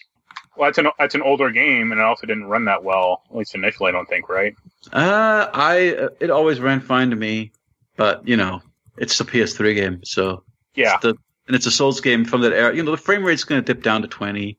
well that's an that's an older game, and it also didn't run that well, at least initially. I don't think, right? Uh, I uh, it always ran fine to me, but you know it's a PS3 game, so Yeah, It's the, and it's a Souls game from that era. You know, the frame rate's going to dip down to 20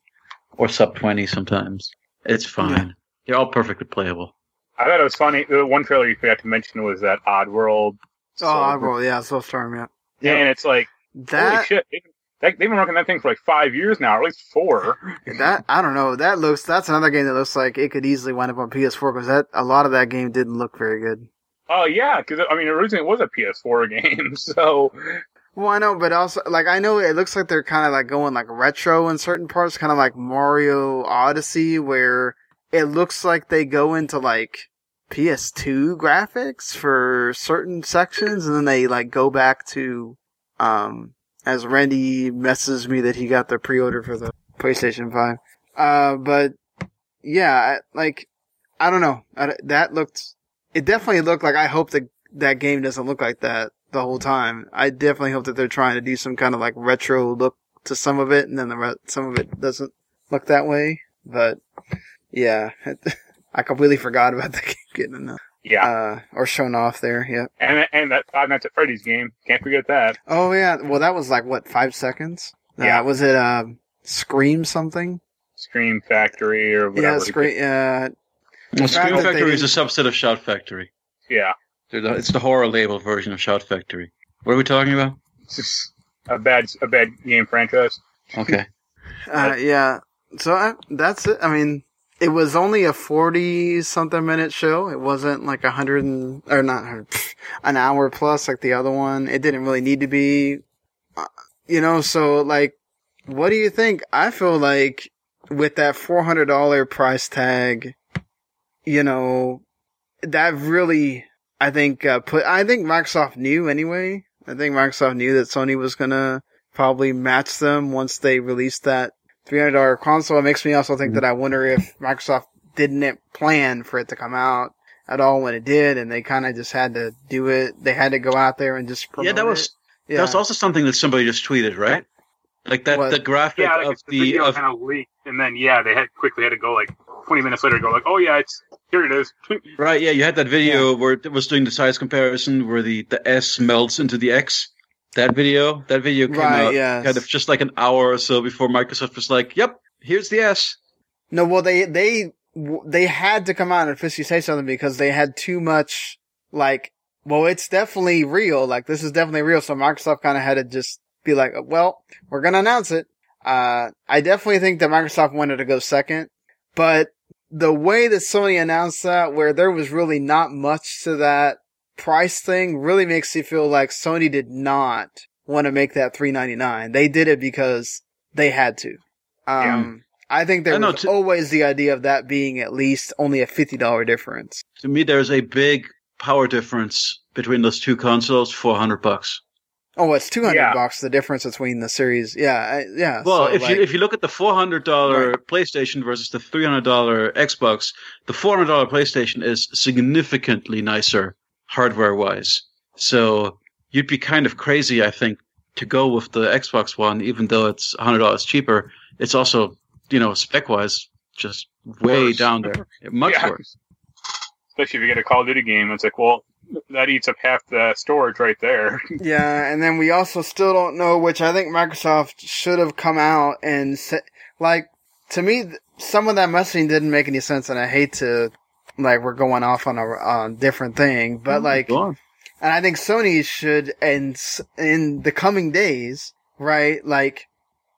or sub 20 sometimes. It's fine. They're all perfectly playable. I thought it was funny. The one trailer you forgot to mention was that Oddworld. Oh, I roll. Yeah, Soulstorm. Yeah. Yeah, and it's like. That Holy shit! They, they, they've been working that thing for like five years now, or at least four. [laughs] That I don't know. That looks. That's another game that looks like it could easily wind up on PS4 because that a lot of that game didn't look very good. Oh yeah, because I mean, originally it was a PS4 [laughs] game, so Well, I know, but also like I know it looks like they're kind of like going like retro in certain parts, kind of like Mario Odyssey, where it looks like they go into like PS2 graphics for certain sections, and then they like go back to um as Randy messes me that he got the pre-order for the PlayStation 5. Uh, but yeah, like I don't know. That looked. It definitely looked like. I hope that that game doesn't look like that the whole time. I definitely hope that they're trying to do some kind of like retro look to some of it, and then the re- some of it doesn't look that way. But yeah, [laughs] I completely forgot about [laughs] the game getting enough, yeah. uh, or shown off there. Yeah. and and that Five Nights at Freddy's game, can't forget that. Oh yeah. Well, that was like what five seconds. Uh, Yeah. Was it uh, Scream something? Scream Factory or whatever. Yeah, it's great. Yeah, Well, Scream Factory is a subset of Shout Factory. Yeah, They're the- It's the horror label version of Shout Factory. What are we talking about? it's just a bad a bad game franchise. Okay. [laughs] uh, yeah. So I, that's it. I mean, it was only a forty something minute show. It wasn't like a hundred or not [laughs] an hour plus like the other one. It didn't really need to be. Uh, you know, so like, what do you think? I feel like with that four hundred dollar price tag, you know, that really, I think, uh, put, I think Microsoft knew anyway. I think Microsoft knew that Sony was gonna probably match them once they released that $300 console. It makes me also think that I wonder if Microsoft didn't plan for it to come out at all when it did, and they kind of just had to do it. They had to go out there and just promote Yeah, that was it. Yeah. that was also something that somebody just tweeted, right? Like that What? the graphic Yeah, like of the the video of kind of leaked, and then yeah, they had quickly had to go like 20 minutes later, go like, oh yeah, it's here it is. [laughs] right. Yeah, you had that video where it was doing the size comparison where the the S melts into the X. That video, that video came Right, out yes. kind of just like an hour or so before Microsoft was like, "Yep, here's the S." No, well, they they they had to come out and officially say something because they had too much like. Well, it's definitely real. Like this is definitely real. So Microsoft kind of had to just be like, well, we're gonna announce it. Uh, I definitely think that Microsoft wanted to go second, but the way that Sony announced that, where there was really not much to that price thing, really makes you feel like Sony did not want to make that three ninety nine. They did it because they had to. Um, I think there I know, was to- always the idea of that being at least only a fifty dollar difference. To me, there's a big power difference between those two consoles. Four hundred bucks. Oh, it's two hundred Yeah. bucks. The difference between the series, yeah, I, yeah. Well, so, if like- you if you look at the four hundred dollar Right. PlayStation versus the three hundred dollar Xbox, the four hundred dollar PlayStation is significantly nicer hardware wise. So you'd be kind of crazy, I think, to go with the Xbox One, even though it's hundred dollars cheaper. It's also, you know, spec wise, just way Worse. down there, [laughs] much Yeah. worse. Especially if you get a Call of Duty game, it's like, well, that eats up half the storage right there. [laughs] Yeah, and then we also still don't know, which I think Microsoft should have come out and say, like, to me, some of that messaging didn't make any sense, and I hate to, like, we're going off on a, on a different thing, but like, Go on. and I think Sony should, and in the coming days, right, like,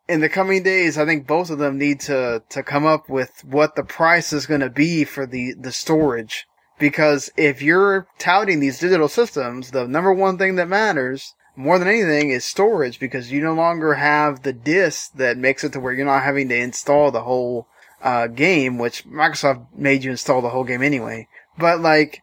in the coming days, I think both of them need to, to come up with what the price is going to be for the, the storage. Because if you're touting these digital systems, the number one thing that matters more than anything is storage because you no longer have the disk that makes it to where you're not having to install the whole uh, game, which Microsoft made you install the whole game anyway. But like,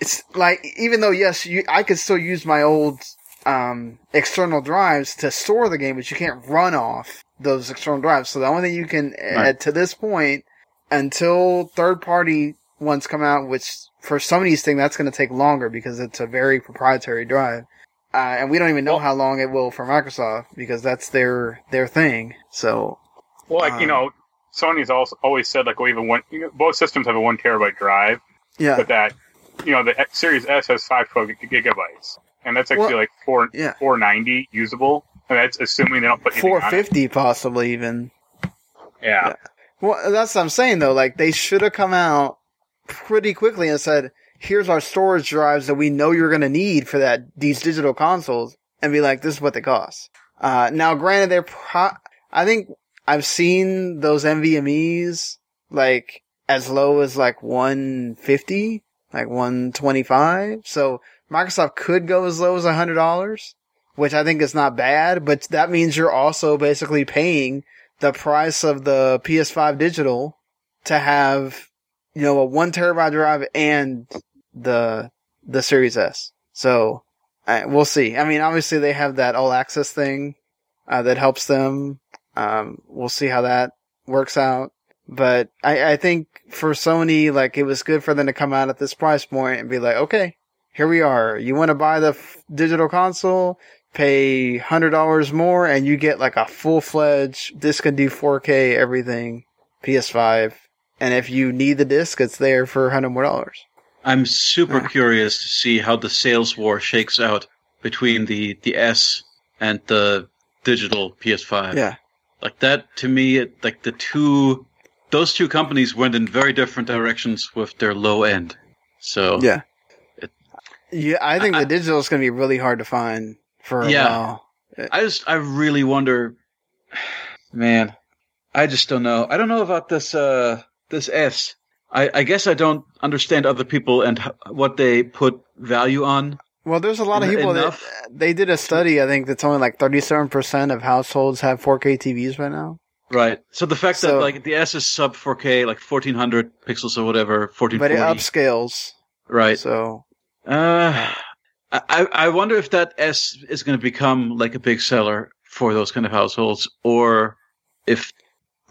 it's like even though yes, you I could still use my old um, external drives to store the game, but you can't run off those external drives. So the only thing you can Right. add to this point until third party ones come out, which for Sony's thing that's going to take longer because it's a very proprietary drive. Uh, and we don't even know Well- how long it will for Microsoft because that's their their thing. So well, like, you Um, know, Sony's also always said, like, we have a one, you know, both systems have a one terabyte drive, yeah, but that, you know, the X- Series S has 512 gigabytes. And that's actually Well, like four, yeah. 490 usable. And that's assuming they don't put anything on it. 450 possibly even. Yeah. Yeah. Well, that's what I'm saying though. Like they should have come out pretty quickly and said, "Here's our storage drives that we know you're going to need for that these digital consoles," and be like, "This is what they cost." Uh, now, granted, they're pro- I think I've seen those NVMe's like as low as like 150, like 125. So Microsoft could go as low as hundred dollars, which I think is not bad. But that means you're also basically paying the price of the PS5 digital to have, you know, a one terabyte drive and the, the Series S. So, uh, we'll see. I mean, obviously they have that all access thing, uh, that helps them. Um, we'll see how that works out. But I, I think for Sony, like it was good for them to come out at this price point and be like, okay, here we are. You want to buy the f- digital console? pay hundred dollars more and you get like a full fledged this can do 4K everything PS5 and if you need the disc it's there for hundred more dollars. I'm super curious to see how the sales war shakes out between the, the S and the digital PS5. Yeah. Like that to me, it, like the two, those two companies went in very different directions with their low end. So Yeah. It- yeah, I think I- the digital is going to be really hard to find for a Yeah. while. I just, I really wonder, [sighs] man, I just don't know. I don't know about this, uh, this S. I, I guess I don't understand other people and h- what they put value on. Well, there's a lot of En- people enough? that they did a study. I think that's only like 37% of households have 4K TVs right now. Right. So the fact So- that like the S is sub 4K, like 1400 pixels or whatever, 1440. But it 1440. upscales. right. So, Uh, I, I wonder if that S is going to become like a big seller for those kind of households, or if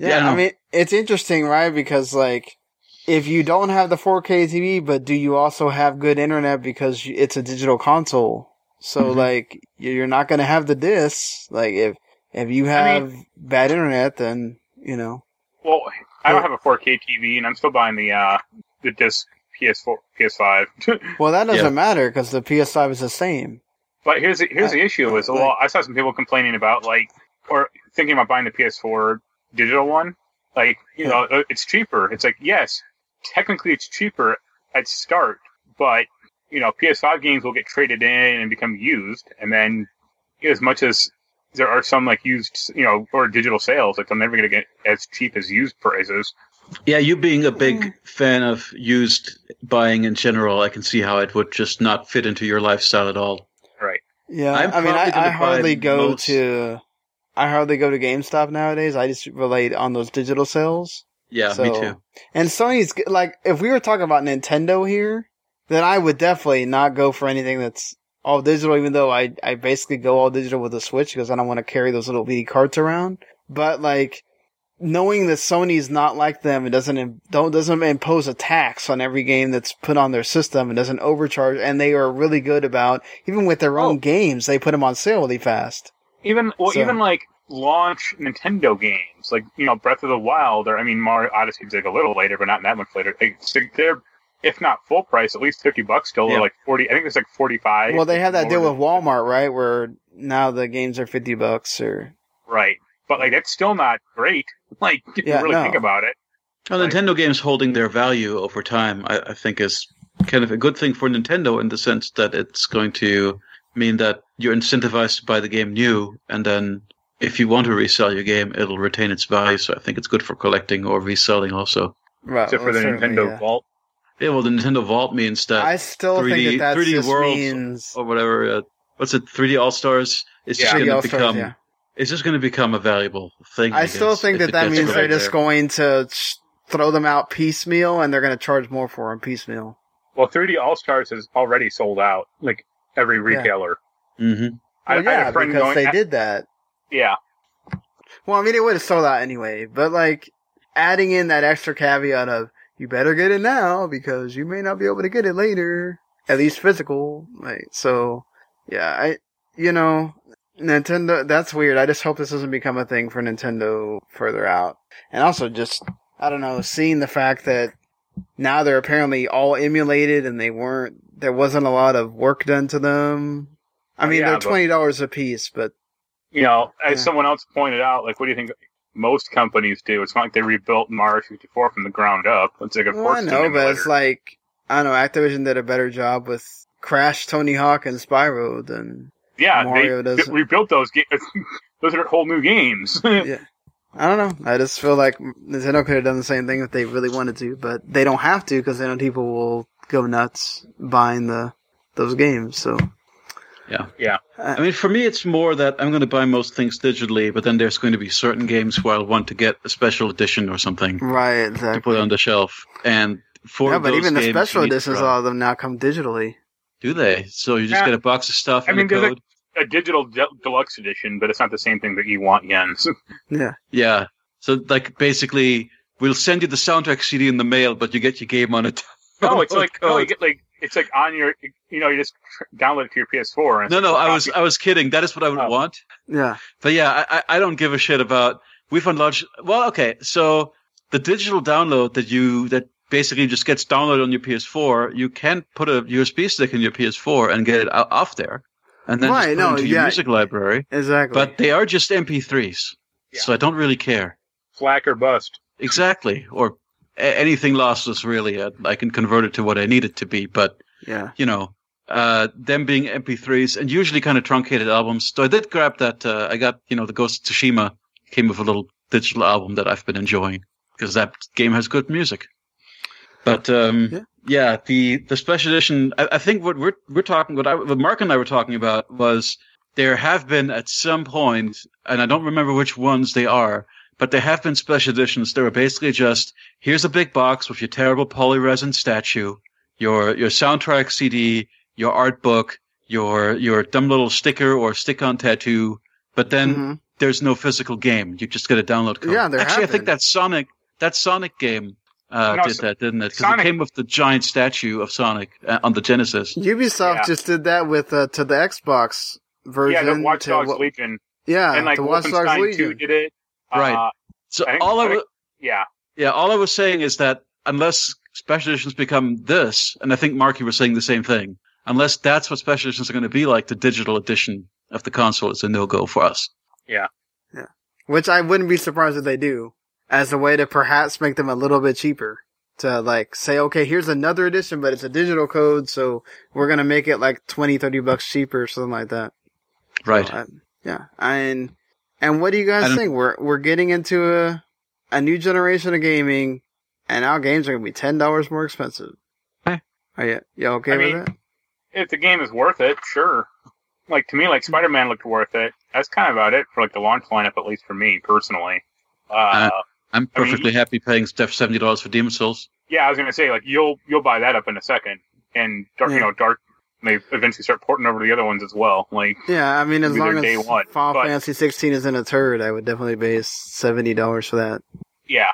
Yeah, I yeah, don't I mean, it's interesting, right? Because like, if you don't have the 4K TV, but do you also have good internet because it's a digital console? So Mhm. like, you- you're not going to have the discs. Like, if if you I have bad internet, then you know. Well, I don't have a 4K TV, and I'm still buying the uh the disc PS4, PS5. [laughs] Well, that doesn't Yeah. matter because the PS5 is the same. but here's the, here's the issue: is like- well, I saw some people complaining about like or thinking about buying the PS4 digital one. Like, you know, uh, it's cheaper. It's like yes, technically it's cheaper at start, but you know, PS5 games will get traded in and become used, and then as much as there are some like used, you know, or digital sales, like they're never going to get as cheap as used prices. yeah, you being a Mm. big fan of used buying in general, I can see how it would just not fit into your lifestyle at all. Right. Yeah, I'm I mean, I, probably I hardly go most- to, I hardly go to GameStop nowadays. I just relate on those digital sales. Yeah, me too. And Sony's like, if we were talking about Nintendo here, then I would definitely not go for anything that's all digital. Even though I I basically go all digital with the Switch because I don't want to carry those little bitty carts around. But like. Knowing that Sony's not like them, it doesn't don't doesn't impose a tax on every game that's put on their system. and doesn't overcharge, and they are really good about even with their own Oh. games. They put them on sale really fast. Even well, So- even like launch Nintendo games, like you know Breath of the Wild, or I mean Mario Odyssey's like a little later, but not that much later. Like, they're if not full price, at least fifty bucks still, Yeah. or like forty. I think it's like forty five. Well, they have that deal with Walmart, right? Where now the games are fifty bucks or right, but like that's still not great. [laughs] Like if Yeah, you really no. think about it. Well, Like- Nintendo games holding their value over time, I, I think, is kind of a good thing for Nintendo in the sense that it's going to mean that you're incentivized to buy the game new, and then if you want to resell your game, it'll retain its value. So I think it's good for collecting or reselling also. right? Except for well, the Nintendo yeah. Vault. Yeah, well, the Nintendo Vault means that I still 3D think that that 3D just Worlds means or whatever. Uh, what's it? 3D All Stars is just Yeah. 3D going to become. yeah. It's just going to become a valuable thing. I still guess, think that that means they're just there. going to sh- throw them out piecemeal, and they're going to charge more for them piecemeal. Well, 3D All Stars is already sold out. Like every retailer. Mhm. I, Well, I had yeah, a friend because going. they did that. Yeah, Well, I mean, it would have sold out anyway, but like adding in that extra caveat of you better get it now because you may not be able to get it later, at least physical. Like so, yeah, I you know Nintendo. That's weird. I just hope this doesn't become a thing for Nintendo further out, and also just I don't know, seeing the fact that now they're apparently all emulated and they weren't. There wasn't a lot of work done to them. I mean, yeah, they're twenty dollars a piece, but you know, as Yeah. someone else pointed out, like, what do you think most companies do? It's not like they rebuilt Mario 64 from the ground up. It's like, of Well, I know, but it's like I don't know. Activision did a better job with Crash, Tony Hawk, and Spyro than yeah, Mario they doesn't- rebuilt those games. [laughs] those are whole new games. [laughs] yeah. I don't know. I just feel like Nintendo could have done the same thing if they really wanted to, but they don't have to because they know people will go nuts buying the those games. So Yeah. Yeah. Uh, I mean, for me, it's more that I'm going to buy most things digitally, but then there's going to be certain games where I'll want to get a special edition or something right, Exactly. to exactly. put on the shelf. And for Yeah, but those even the special you need to editions, all of them now come digitally. do they? So you just Yeah. get a box of stuff I and mean, a there's a- code. a digital de- deluxe edition, but it's not the same thing that you want Jens. [laughs] Yeah, Yeah. So like basically, we'll send you the soundtrack CD in the mail, but you get your game on it. No, [laughs] oh, it's oh, like oh, you get like it's like on your, you know, you just download it to your PS4. And No, no, I was. I was kidding. That is what I would Oh. want. yeah. But yeah, I, I I don't give a shit about. We've enlarged. Well, okay, so the digital download that you that basically just gets downloaded on your PS4, you can put a USB stick in your PS4 and get it o- off there, and then just Right, put no, it into your yeah. music library. Exactly. But they are just MP3s. Yeah. so I don't really care. FLAC or bust. Exactly, or a- anything lossless really. I, I can convert it to what I need it to be, but Yeah. you know, uh, them being MP3s and usually kind of truncated albums. So I did grab that. Uh, I got you know the Ghost of Tsushima came with a little digital album that I've been enjoying because that game has good music. But um, Yeah. yeah. the the special edition. I, I think what we're we're talking what, I, what Marc and I were talking about was there have been at some point, and I don't remember which ones they are, but there have been special editions that were basically just here's a big box with your terrible polyresin statue, your your soundtrack CD, your art book, your your dumb little sticker or stick-on tattoo, but then Mhm. there's no physical game. You just get a download code. Yeah, there Actually, I think that Sonic that Sonic game uh, No, did that, didn't it? Because it came with the giant statue of Sonic uh, on the Genesis. Ubisoft Yeah. just did that with uh, to the Xbox version. Yeah, the Watch Dogs what- Legion. Yeah, and like the Watch Dogs Wolfenstein 2 Legion. did it. Right. Uh, So I think- all I, I wa- yeah. yeah, all I was saying is that unless special editions become this, and I think Marky was saying the same thing, unless that's what special editions are going to be like, the digital edition of the console is a no go for us. Yeah. Yeah. Which I wouldn't be surprised if they do, as a way to perhaps make them a little bit cheaper. To like say, okay, here's another edition, but it's a digital code, so we're gonna make it like 20, 30 bucks cheaper, or something like that. Right. So, I- yeah, and and what do you guys think? We're we're getting into a a new generation of gaming, and our games are gonna be ten dollars more expensive. Eh. Are you you okay I with mean, that? If the game is worth it, sure. Like to me, like Spider Man looked worth it. That's kind of about it for like the launch lineup, at least for me personally. Uh, I'm I mean, perfectly happy paying Steph seventy dollars for Demon's Souls. yeah, I was gonna say like you'll you'll buy that up in a second, and dark, Yeah. you know, Dark may eventually start porting over the other ones as well. Like Yeah, I mean, as Maybe long they're as day one, Final but- Fantasy 16 is in a turd, I would definitely pay seventy dollars for that. Yeah,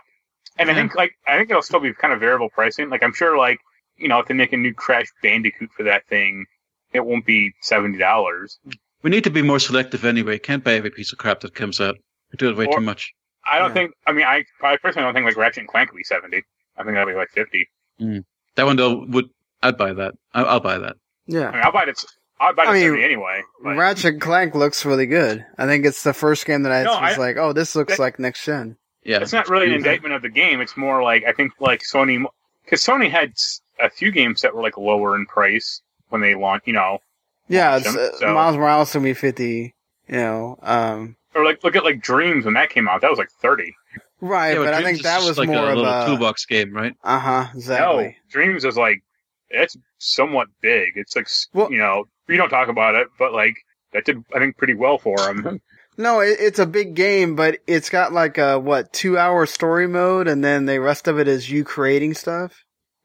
and I think like I think it'll still be kind of variable pricing. Like I'm sure like you know if they make a new Crash Bandicoot for that thing, it won't be seventy dollars. We need to be more selective anyway. Can't buy every piece of crap that comes out. We do it way Or- too much. I don't Yeah. think. I mean, I, I personally don't think like Ratchet and Clank will be seventy. I think that'll be like fifty. Hmm. That one though would I'd buy that. I, I'll buy that. Yeah, I mean, I'll buy it. I'll buy it I mean, seventy anyway. But Ratchet and Clank looks really good. I think it's the first game that I No, was I- like, oh, this looks that- like next gen. Yeah, it's not really an indictment of the game. It's more like I think like Sony, because Sony had a few games that were like lower in price when they launched. You know, Yeah, it's, them, uh, Miles Morales to be 50. You know, um, or like look at like Dreams when that came out. That was like thirty. right, Yeah, but I think that was like more a of little a toolbox game, right? uh huh No, exactly. Dreams is like it's somewhat big. It's like Well- you know we don't talk about it, but like that did I think pretty well for them. [laughs] No, it, it's a big game, but it's got like a what two hour story mode, and then the rest of it is you creating stuff.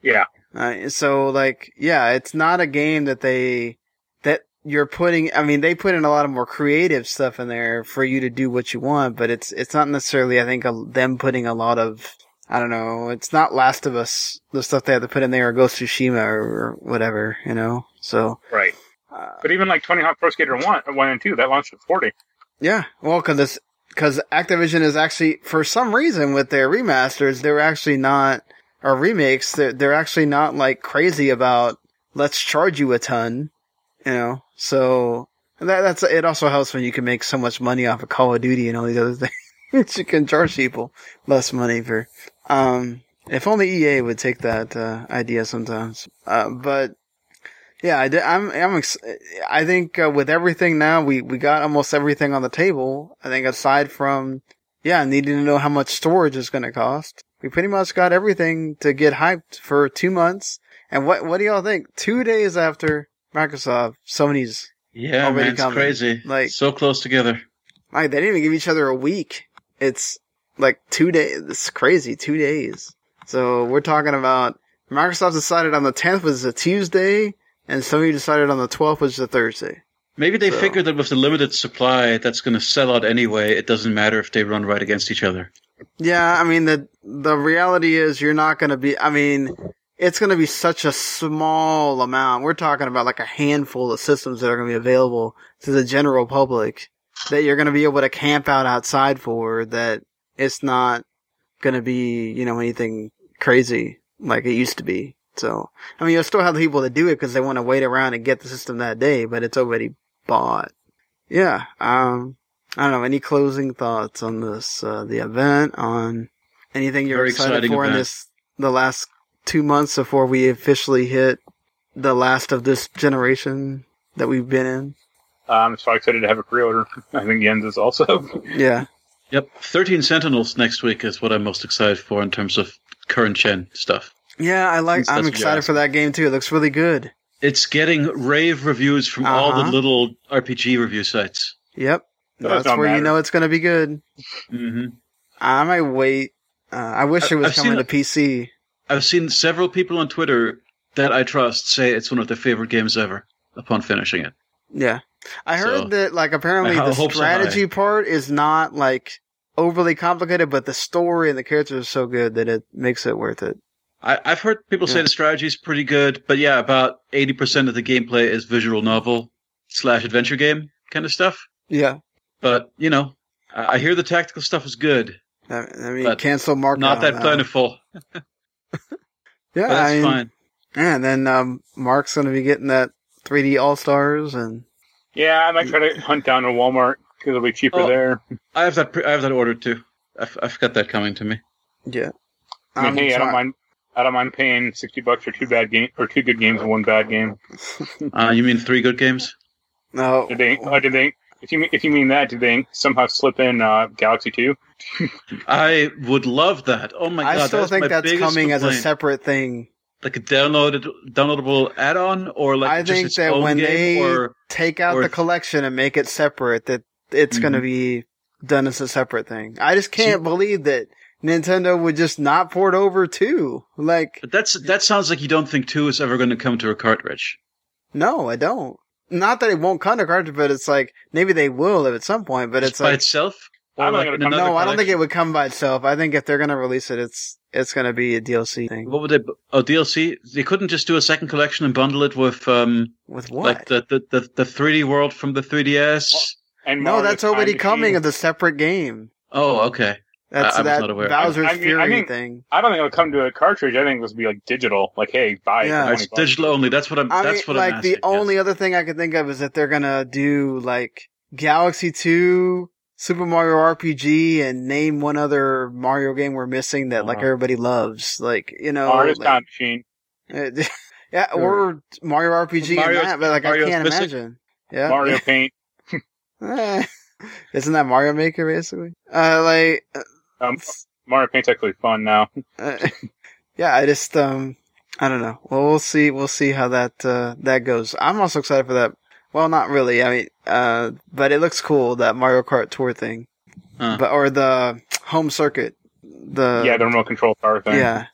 yeah, Uh, so like, yeah, it's not a game that they, that you're putting, I mean, they put in a lot of more creative stuff in there for you to do what you want, but it's, it's not necessarily, I think, a, them putting a lot of, I don't know, it's not Last of Us, the stuff they have to put in there, or Ghost of Tsushima, or, whatever, you know? So, right. uh, But even like Tony Hawk Pro Skater one, one and two, that launched at forty. yeah, well, cause it's, cause Activision is actually, for some reason with their remasters, they're actually not, or remakes, they're, they're actually not like crazy about, let's charge you a ton, you know? So, that, that's, it also helps when you can make so much money off of Call of Duty and all these other [laughs] things. you can charge people less money for, um, if only EA would take that, uh, idea sometimes. Uh, but, yeah, I did, I'm, I'm, ex- I think, uh, with everything now, we, we got almost everything on the table. I think aside from, yeah, needing to know how much storage is going to cost. We pretty much got everything to get hyped for two months. And what, what do y'all think? Two days after Microsoft, Sony's, Yeah, Already man, it's coming. crazy. Like- so close together. like, they didn't even give each other a week. It's like two days. It's crazy. Two days. So we're talking about Microsoft decided on the 10th was a Tuesday and Sony decided on the 12th was a Thursday. Maybe they So- figured that with the limited supply that's going to sell out anyway, it doesn't matter if they run right against each other. Yeah, I mean the the reality is you're not going to be. I mean, it's going to be such a small amount. We're talking about like a handful of systems that are going to be available to the general public that you're going to be able to camp out outside for. That it's not going to be you know anything crazy like it used to be. So I mean, you'll still have the people that do it because they want to wait around and get the system that day, but it's already bought. Yeah. Um. I don't know. Any closing thoughts on this, uh, the event, on anything you're Very excited exciting for in this, the last two months before we officially hit the last of this generation that we've been in? I'm so excited to have a pre-order. I think Jens is also. Yeah. Yep, 13 Sentinels next week is what I'm most excited for in terms of current gen stuff. Yeah, I like, Since I'm excited for that game too. It looks really good. It's getting rave reviews from all the Uh-huh. little RPG review sites. Yep. That That's don't where you know it's going to be good. hmm I might wait. Uh, I wish I- it was I've coming seen to PC. I've seen several people on Twitter that I trust say it's one of their favorite games ever upon finishing it. Yeah. I heard So, that like apparently the strategy high. part is not like overly complicated, but the story and the characters are so good that it makes it worth it. I, I've heard people say the strategy is pretty good, but yeah, about 80% of the gameplay is visual novel slash adventure game kind of stuff. Yeah. But, you know, I, I hear the tactical stuff is good, I, I mean, cancel mark not that plentiful. [laughs] Yeah, But that's I mean, fine. Yeah, and then um, Marc's going to be getting that 3D All Stars, and yeah, I might try to hunt down a Walmart because it'll be cheaper Oh. there. I have that. Pre- I have that ordered too. I've, I've got that coming to me. yeah. I mean, I'm hey, I don't try- mind. I don't mind paying sixty bucks for two bad game or two good games and one bad game. [laughs] Uh, you mean three good games? No, Did they? Uh, did they? If you mean- if you mean that, did they somehow slip in uh, Galaxy Two? [laughs] I would love that. Oh my god! I still that's think my that's biggest coming as a complaint. separate thing. Like a downloaded downloadable add-on, or like I just think its that own when they or take out or- the collection and make it separate, that it's going to mm-hmm. be done as a separate thing. I just can't believe that Nintendo would just not port over two. Like, but that's that sounds like you don't think two is ever going to come to a cartridge. no, I don't. Not that it won't come to cartridge, but it's like maybe they will at some point. But Just it's by like itself. I'm Or not gonna in come- no, I don't think it would come by itself. I think if they're going to release it, it's it's going to be a DLC thing. What would they? Oh, DLC. They couldn't just do a second collection and bundle it with um With what? like the the the, the 3D world from the 3DS. And no, that's already coming as a separate game. Oh, okay. That's I- I was that not aware. Bowser's I mean- I Fury mean- thing. I don't think it'll come to a cartridge. I think this will be like digital. Like, hey, buy. Yeah. for It's digital only. That's what I'm. I that's mean, what I'm like the asking, yes. only other thing I could think of is that they're gonna do like Galaxy Two, Super Mario RPG, and name one other Mario game we're missing that like Uh-huh. everybody loves. Like you know, Artist like- Time Machine. [laughs] yeah, or Mario RPG Mario's- and that, but like Mario's I can't missing. imagine. Yeah, Mario [laughs] Paint. [laughs] Isn't that Mario Maker basically? Uh, like, Um, Mario Paint's actually fun now. uh, yeah, I just um, I don't know. Well, we'll see. We'll see how that uh, that goes. I'm also excited for that. Well, not really. I mean, uh, but it looks cool that Mario Kart Tour thing, but or the home circuit. The yeah, the remote control car thing. yeah.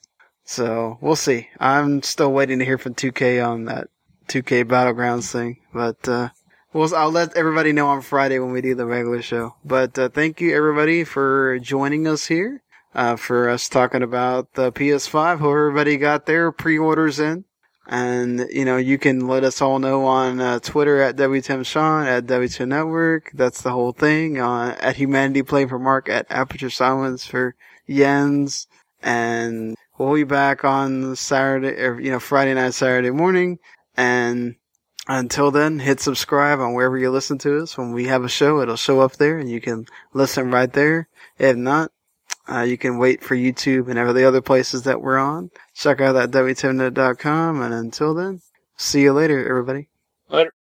So we'll see. I'm still waiting to hear from 2K on that 2K Battlegrounds thing, but uh, we'll I'll let everybody know on Friday when we do the regular show. But uh, thank you everybody for joining us here. Uh, for us talking about the PS5. Hope everybody got their pre-orders in. And, you know, you can let us all know on uh, Twitter at W2MSean, at W2 Network. That's the whole thing. Uh, at Humanity Play for Marc, at Aperture Silence for Jens. And we'll be back on Saturday, or, you know, Friday night, Saturday morning. And until then, hit subscribe on wherever you listen to us. When we have a show, it'll show up there and you can listen right there. If not, uh, you can wait for YouTube and every the other places that we're on. Check out that W2Mnet.com. And until then, see you later, everybody. Later.